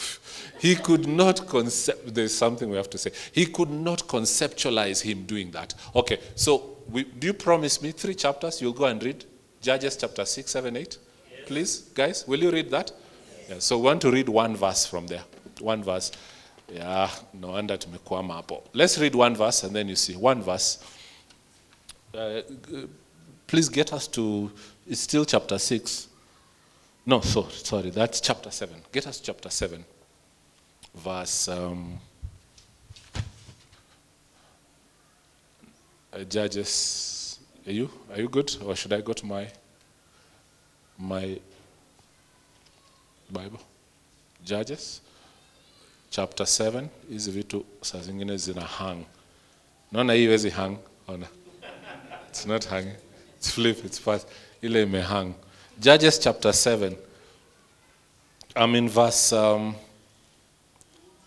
he could not concept. There's something we have to say. He could not conceptualize him doing that. Okay, so we, do you promise me three chapters? You'll go and read Judges chapter six, seven, eight, please, guys. Will you read that? Yeah, so we want to read one verse from there. One verse. Yeah, no wonder tumekwama hapo. Let's read one verse and then you see one verse. Uh, please get us to. It's still chapter six. No, so, sorry, that's chapter 7. Get us chapter 7, verse. Um, uh, Judges. Are you? Are you good? Or should I go to my my Bible? Judges chapter 7 hizi vitu saa zingine zina hang. Naona hii iwezi hang. Ona. It's not hanging. It's flip, it's fast. Ile imehang. Judges chapter 7. I'm in verse um,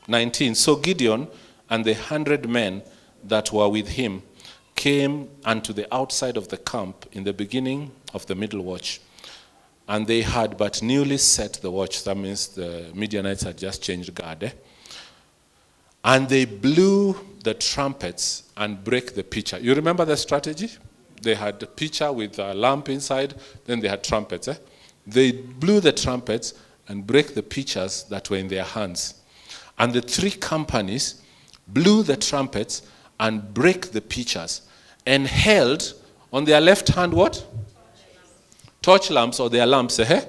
19. So Gideon and the hundred men that were with him came unto the outside of the camp in the beginning of the middle watch. And they had but newly set the watch. That means the Midianites had just changed guard. eh? And they blew the trumpets and break the pitcher. You remember the strategy? They had a pitcher with a lamp inside, then they had trumpets. Eh? They blew the trumpets and break the pitchers that were in their hands. And the three companies blew the trumpets and break the pitchers and held on their left hand what? Torch lamps or their lamps. Eh?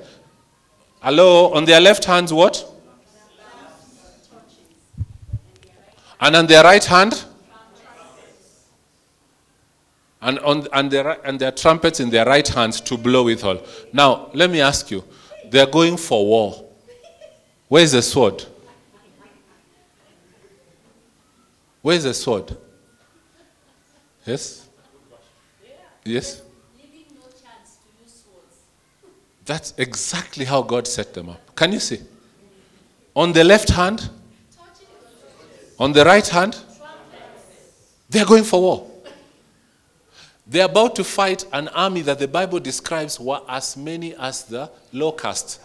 Hello, on their left hands what? And on their right hand? And, on, and, their, and their trumpets in their right hands to blow with all. Now, let me ask you they're going for war. Where's the sword? Where's the sword? Yes? Yes? leaving no chance to use swords. That's exactly how God set them up. Can you see? On the left hand, on the right hand, they're going for war. They're about to fight an army that the Bible describes were as many as the locust,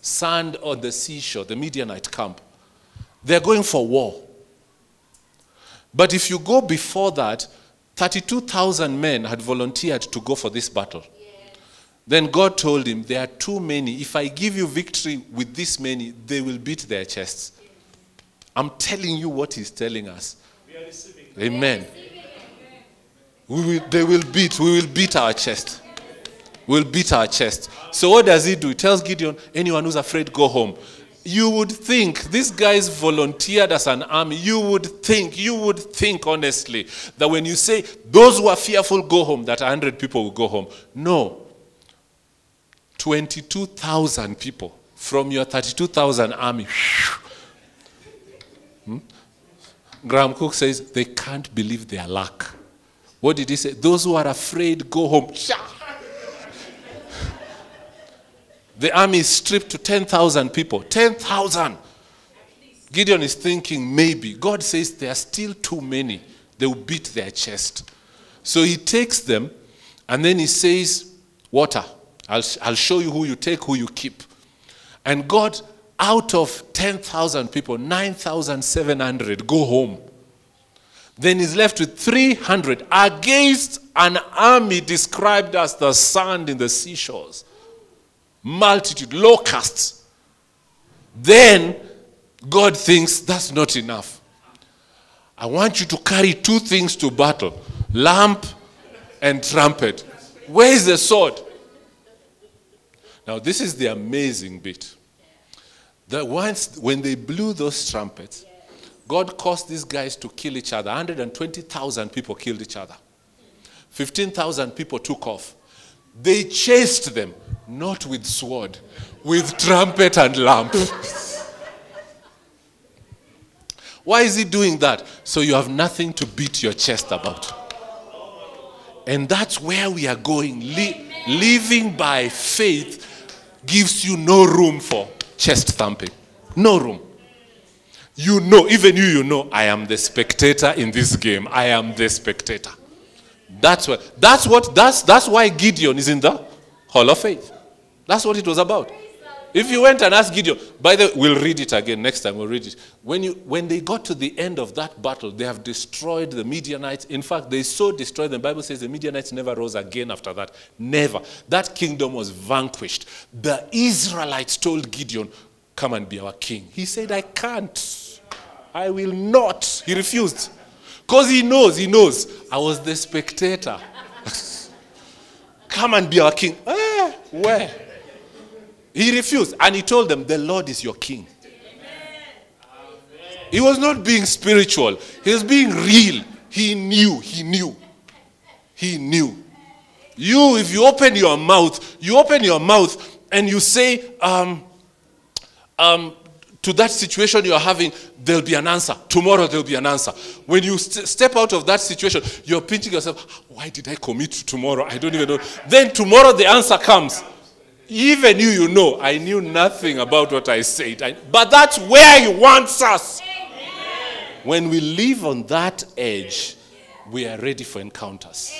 sand on the seashore, the Midianite camp. They're going for war. But if you go before that, 32,000 men had volunteered to go for this battle. Then God told him, There are too many. If I give you victory with this many, they will beat their chests. I'm telling you what he's telling us. Amen. We will, they will beat. We will beat our chest. We'll beat our chest. So what does he do? He tells Gideon, anyone who's afraid, go home. You would think, these guys volunteered as an army. You would think, you would think honestly, that when you say, those who are fearful, go home, that 100 people will go home. No. 22,000 people from your 32,000 army. Hmm? Graham Cooke says they can't believe their luck. What did he say? Those who are afraid go home. The army is stripped to 10,000 people. 10,000. Gideon is thinking maybe. God says there are still too many. They will beat their chest. So he takes them and then he says, Water. I'll, I'll show you who you take, who you keep. And God, out of 10,000 people, 9,700 go home. Then he's left with 300 against an army described as the sand in the seashores. Multitude, locusts. Then God thinks that's not enough. I want you to carry two things to battle lamp and trumpet. Where is the sword? Now, this is the amazing bit. That once, when they blew those trumpets, God caused these guys to kill each other. 120,000 people killed each other. 15,000 people took off. They chased them. Not with sword, with trumpet and lamp. Why is he doing that? So you have nothing to beat your chest about. And that's where we are going. Li- living by faith gives you no room for chest thumping. No room. You know, even you, you know, I am the spectator in this game. I am the spectator. That's what, that's what, that's, that's why Gideon is in the Hall of Faith. That's what it was about. If you went and asked Gideon, by the way, we'll read it again next time. We'll read it. When you when they got to the end of that battle, they have destroyed the Midianites. In fact, they so destroyed them. The Bible says the Midianites never rose again after that. Never. That kingdom was vanquished. The Israelites told Gideon, "Come and be our king." He said, "I can't. I will not." He refused. Because he knows, he knows. I was the spectator. Come and be our king. Eh, where? He refused. And he told them, The Lord is your king. He was not being spiritual, he was being real. He knew, he knew. He knew. You, if you open your mouth, you open your mouth and you say, um, um, to that situation you're having, there'll be an answer. Tomorrow there'll be an answer. When you st- step out of that situation, you're pinching yourself, why did I commit to tomorrow? I don't even know. Then tomorrow the answer comes. Even you, you know, I knew nothing about what I said. I- but that's where He wants us. When we live on that edge, we are ready for encounters.